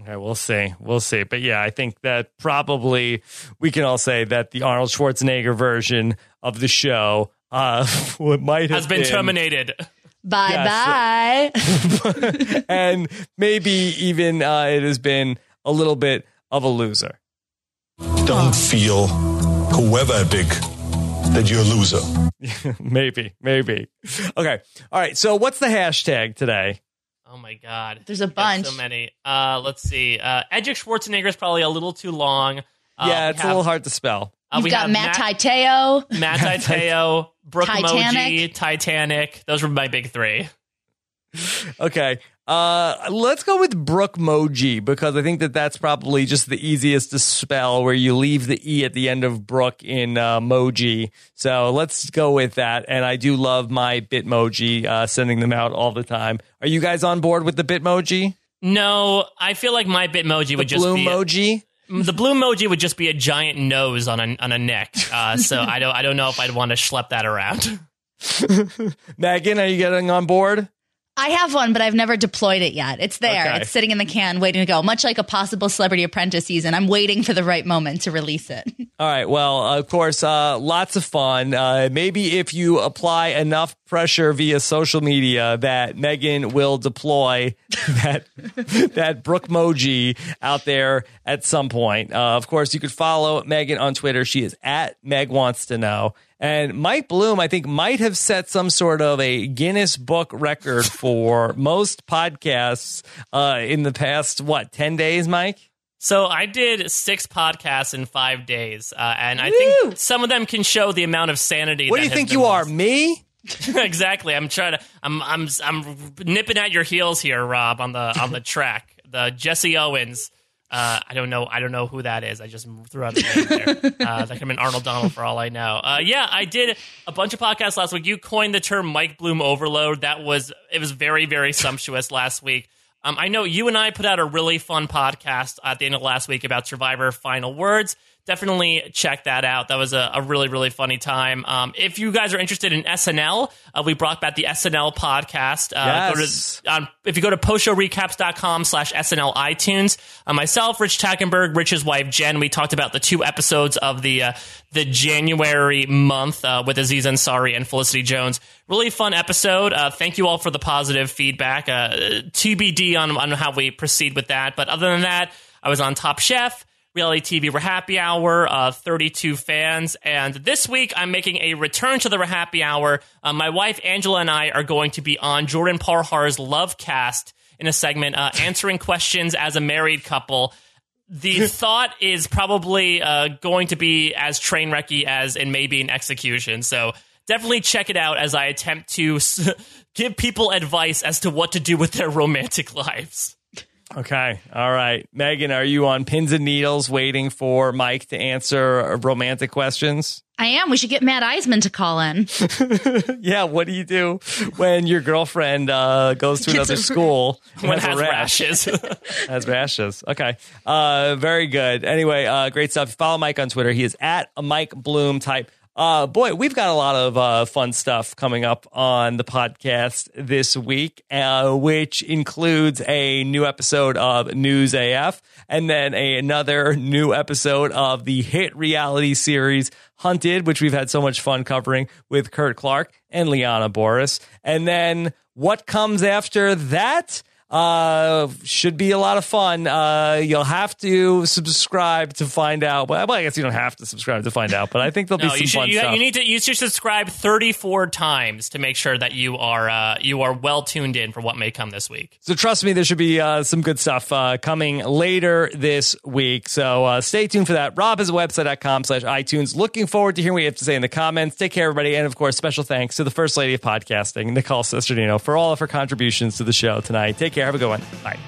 Okay, we'll see. We'll see. But yeah, I think that probably we can all say that the Arnold Schwarzenegger version of the show uh, what might have Has been terminated. Bye bye. and maybe even uh, it has been a little bit of a loser. Don't feel, whoever big, that you're a loser. maybe, maybe. Okay. All right. So what's the hashtag today? Oh my god. There's a bunch. So many. Uh, let's see. Uh, Edric Schwarzenegger is probably a little too long. Uh, yeah, we it's a little hard to spell. uh, You've we got have Matt Taiteo. Matt Taiteo, Brooke Emoji, Titanic. Titanic. Those were my big three. Okay. Uh, let's go with Brooke Moji because I think that that's probably just the easiest to spell where you leave the E at the end of Brooke in uh, Moji. So let's go with that. And I do love my Bitmoji, uh, sending them out all the time. Are you guys on board with the Bitmoji? No, I feel like my Bitmoji The would just blue be emoji? the blue emoji would just be a giant nose on a on a neck. Uh, so I don't I don't know if I'd want to schlep that around. Megan, are you getting on board? I have one, but I've never deployed it yet. It's there. Okay. It's sitting in the can, waiting to go. Much like a possible Celebrity Apprentice season, I'm waiting for the right moment to release it. All right. Well, of course, uh, lots of fun. Uh, maybe if you apply enough pressure via social media, that Megan will deploy that that Brooke Moji out there at some point. Uh, of course, you could follow Megan on Twitter. She is at Meg Wants to Know. And Mike Bloom, I think, might have set some sort of a Guinness Book record for most podcasts uh, in the past what ten days, Mike? So I did six podcasts in five days, uh, and I think some of them can show the amount of sanity. What that do you think you are, me? exactly. I'm trying to. I'm. I'm. I'm nipping at your heels here, Rob, on the on the track. The Jesse Owens. Uh, I don't know. I don't know who that is. I just threw out a name there. Uh, that could have been Arnold Donald for all I know. Uh, yeah, I did a bunch of podcasts last week. You coined the term Mike Bloom overload. That was it was very very sumptuous last week. Um, I know you and I put out a really fun podcast at the end of last week about Survivor Final Words. Definitely check that out. That was a, a really, really funny time. Um, if you guys are interested in SNL, uh, we brought back the SNL podcast. Uh, go Yes. to, um, if you go to postshowrecaps.com slash SNL iTunes, uh, myself, Rich Tackenberg, Rich's wife, Jen, we talked about the two episodes of the, uh, the January month uh, with Aziz Ansari and Felicity Jones. Really fun episode. Uh, thank you all for the positive feedback. Uh, TBD on, on how we proceed with that. But other than that, I was on Top Chef. Reality TV Happy Hour, uh, 32 fans. And this week, I'm making a return to the Happy Hour. Uh, my wife, Angela, and I are going to be on Jordan Parhar's Love Cast in a segment, uh, answering questions as a married couple. The thought is probably uh, going to be as train wrecky as in maybe an execution. So definitely check it out as I attempt to s- give people advice as to what to do with their romantic lives. Okay. All right. Megan, are you on pins and needles waiting for Mike to answer romantic questions? I am. We should get Matt Iseman to call in. Yeah. What do you do when your girlfriend uh, goes to another school and When has, has rash? rashes. has rashes. Okay. Uh, very good. Anyway, uh, great stuff. Follow Mike on Twitter. He is at a Mike Bloom type. Uh, boy, we've got a lot of uh, fun stuff coming up on the podcast this week, uh, which includes a new episode of News AF and then a, another new episode of the hit reality series Hunted, which we've had so much fun covering with Kurt Clark and Liana Boris. And then what comes after that? Uh, should be a lot of fun. Uh, you'll have to subscribe to find out. Well, I guess you don't have to subscribe to find out, but I think there'll No, be some you should. fun You, stuff. you need to. You should subscribe thirty-four times to make sure that you are uh, you are well tuned in for what may come this week. So trust me, there should be uh, some good stuff uh, coming later this week. So uh, stay tuned for that. Rob has a website.com slash iTunes. Looking forward to hearing what you have to say in the comments. Take care, everybody. And of course, special thanks to the First Lady of Podcasting, Nicole Cesternino, for all of her contributions to the show tonight. Take care. Have a good one. Bye.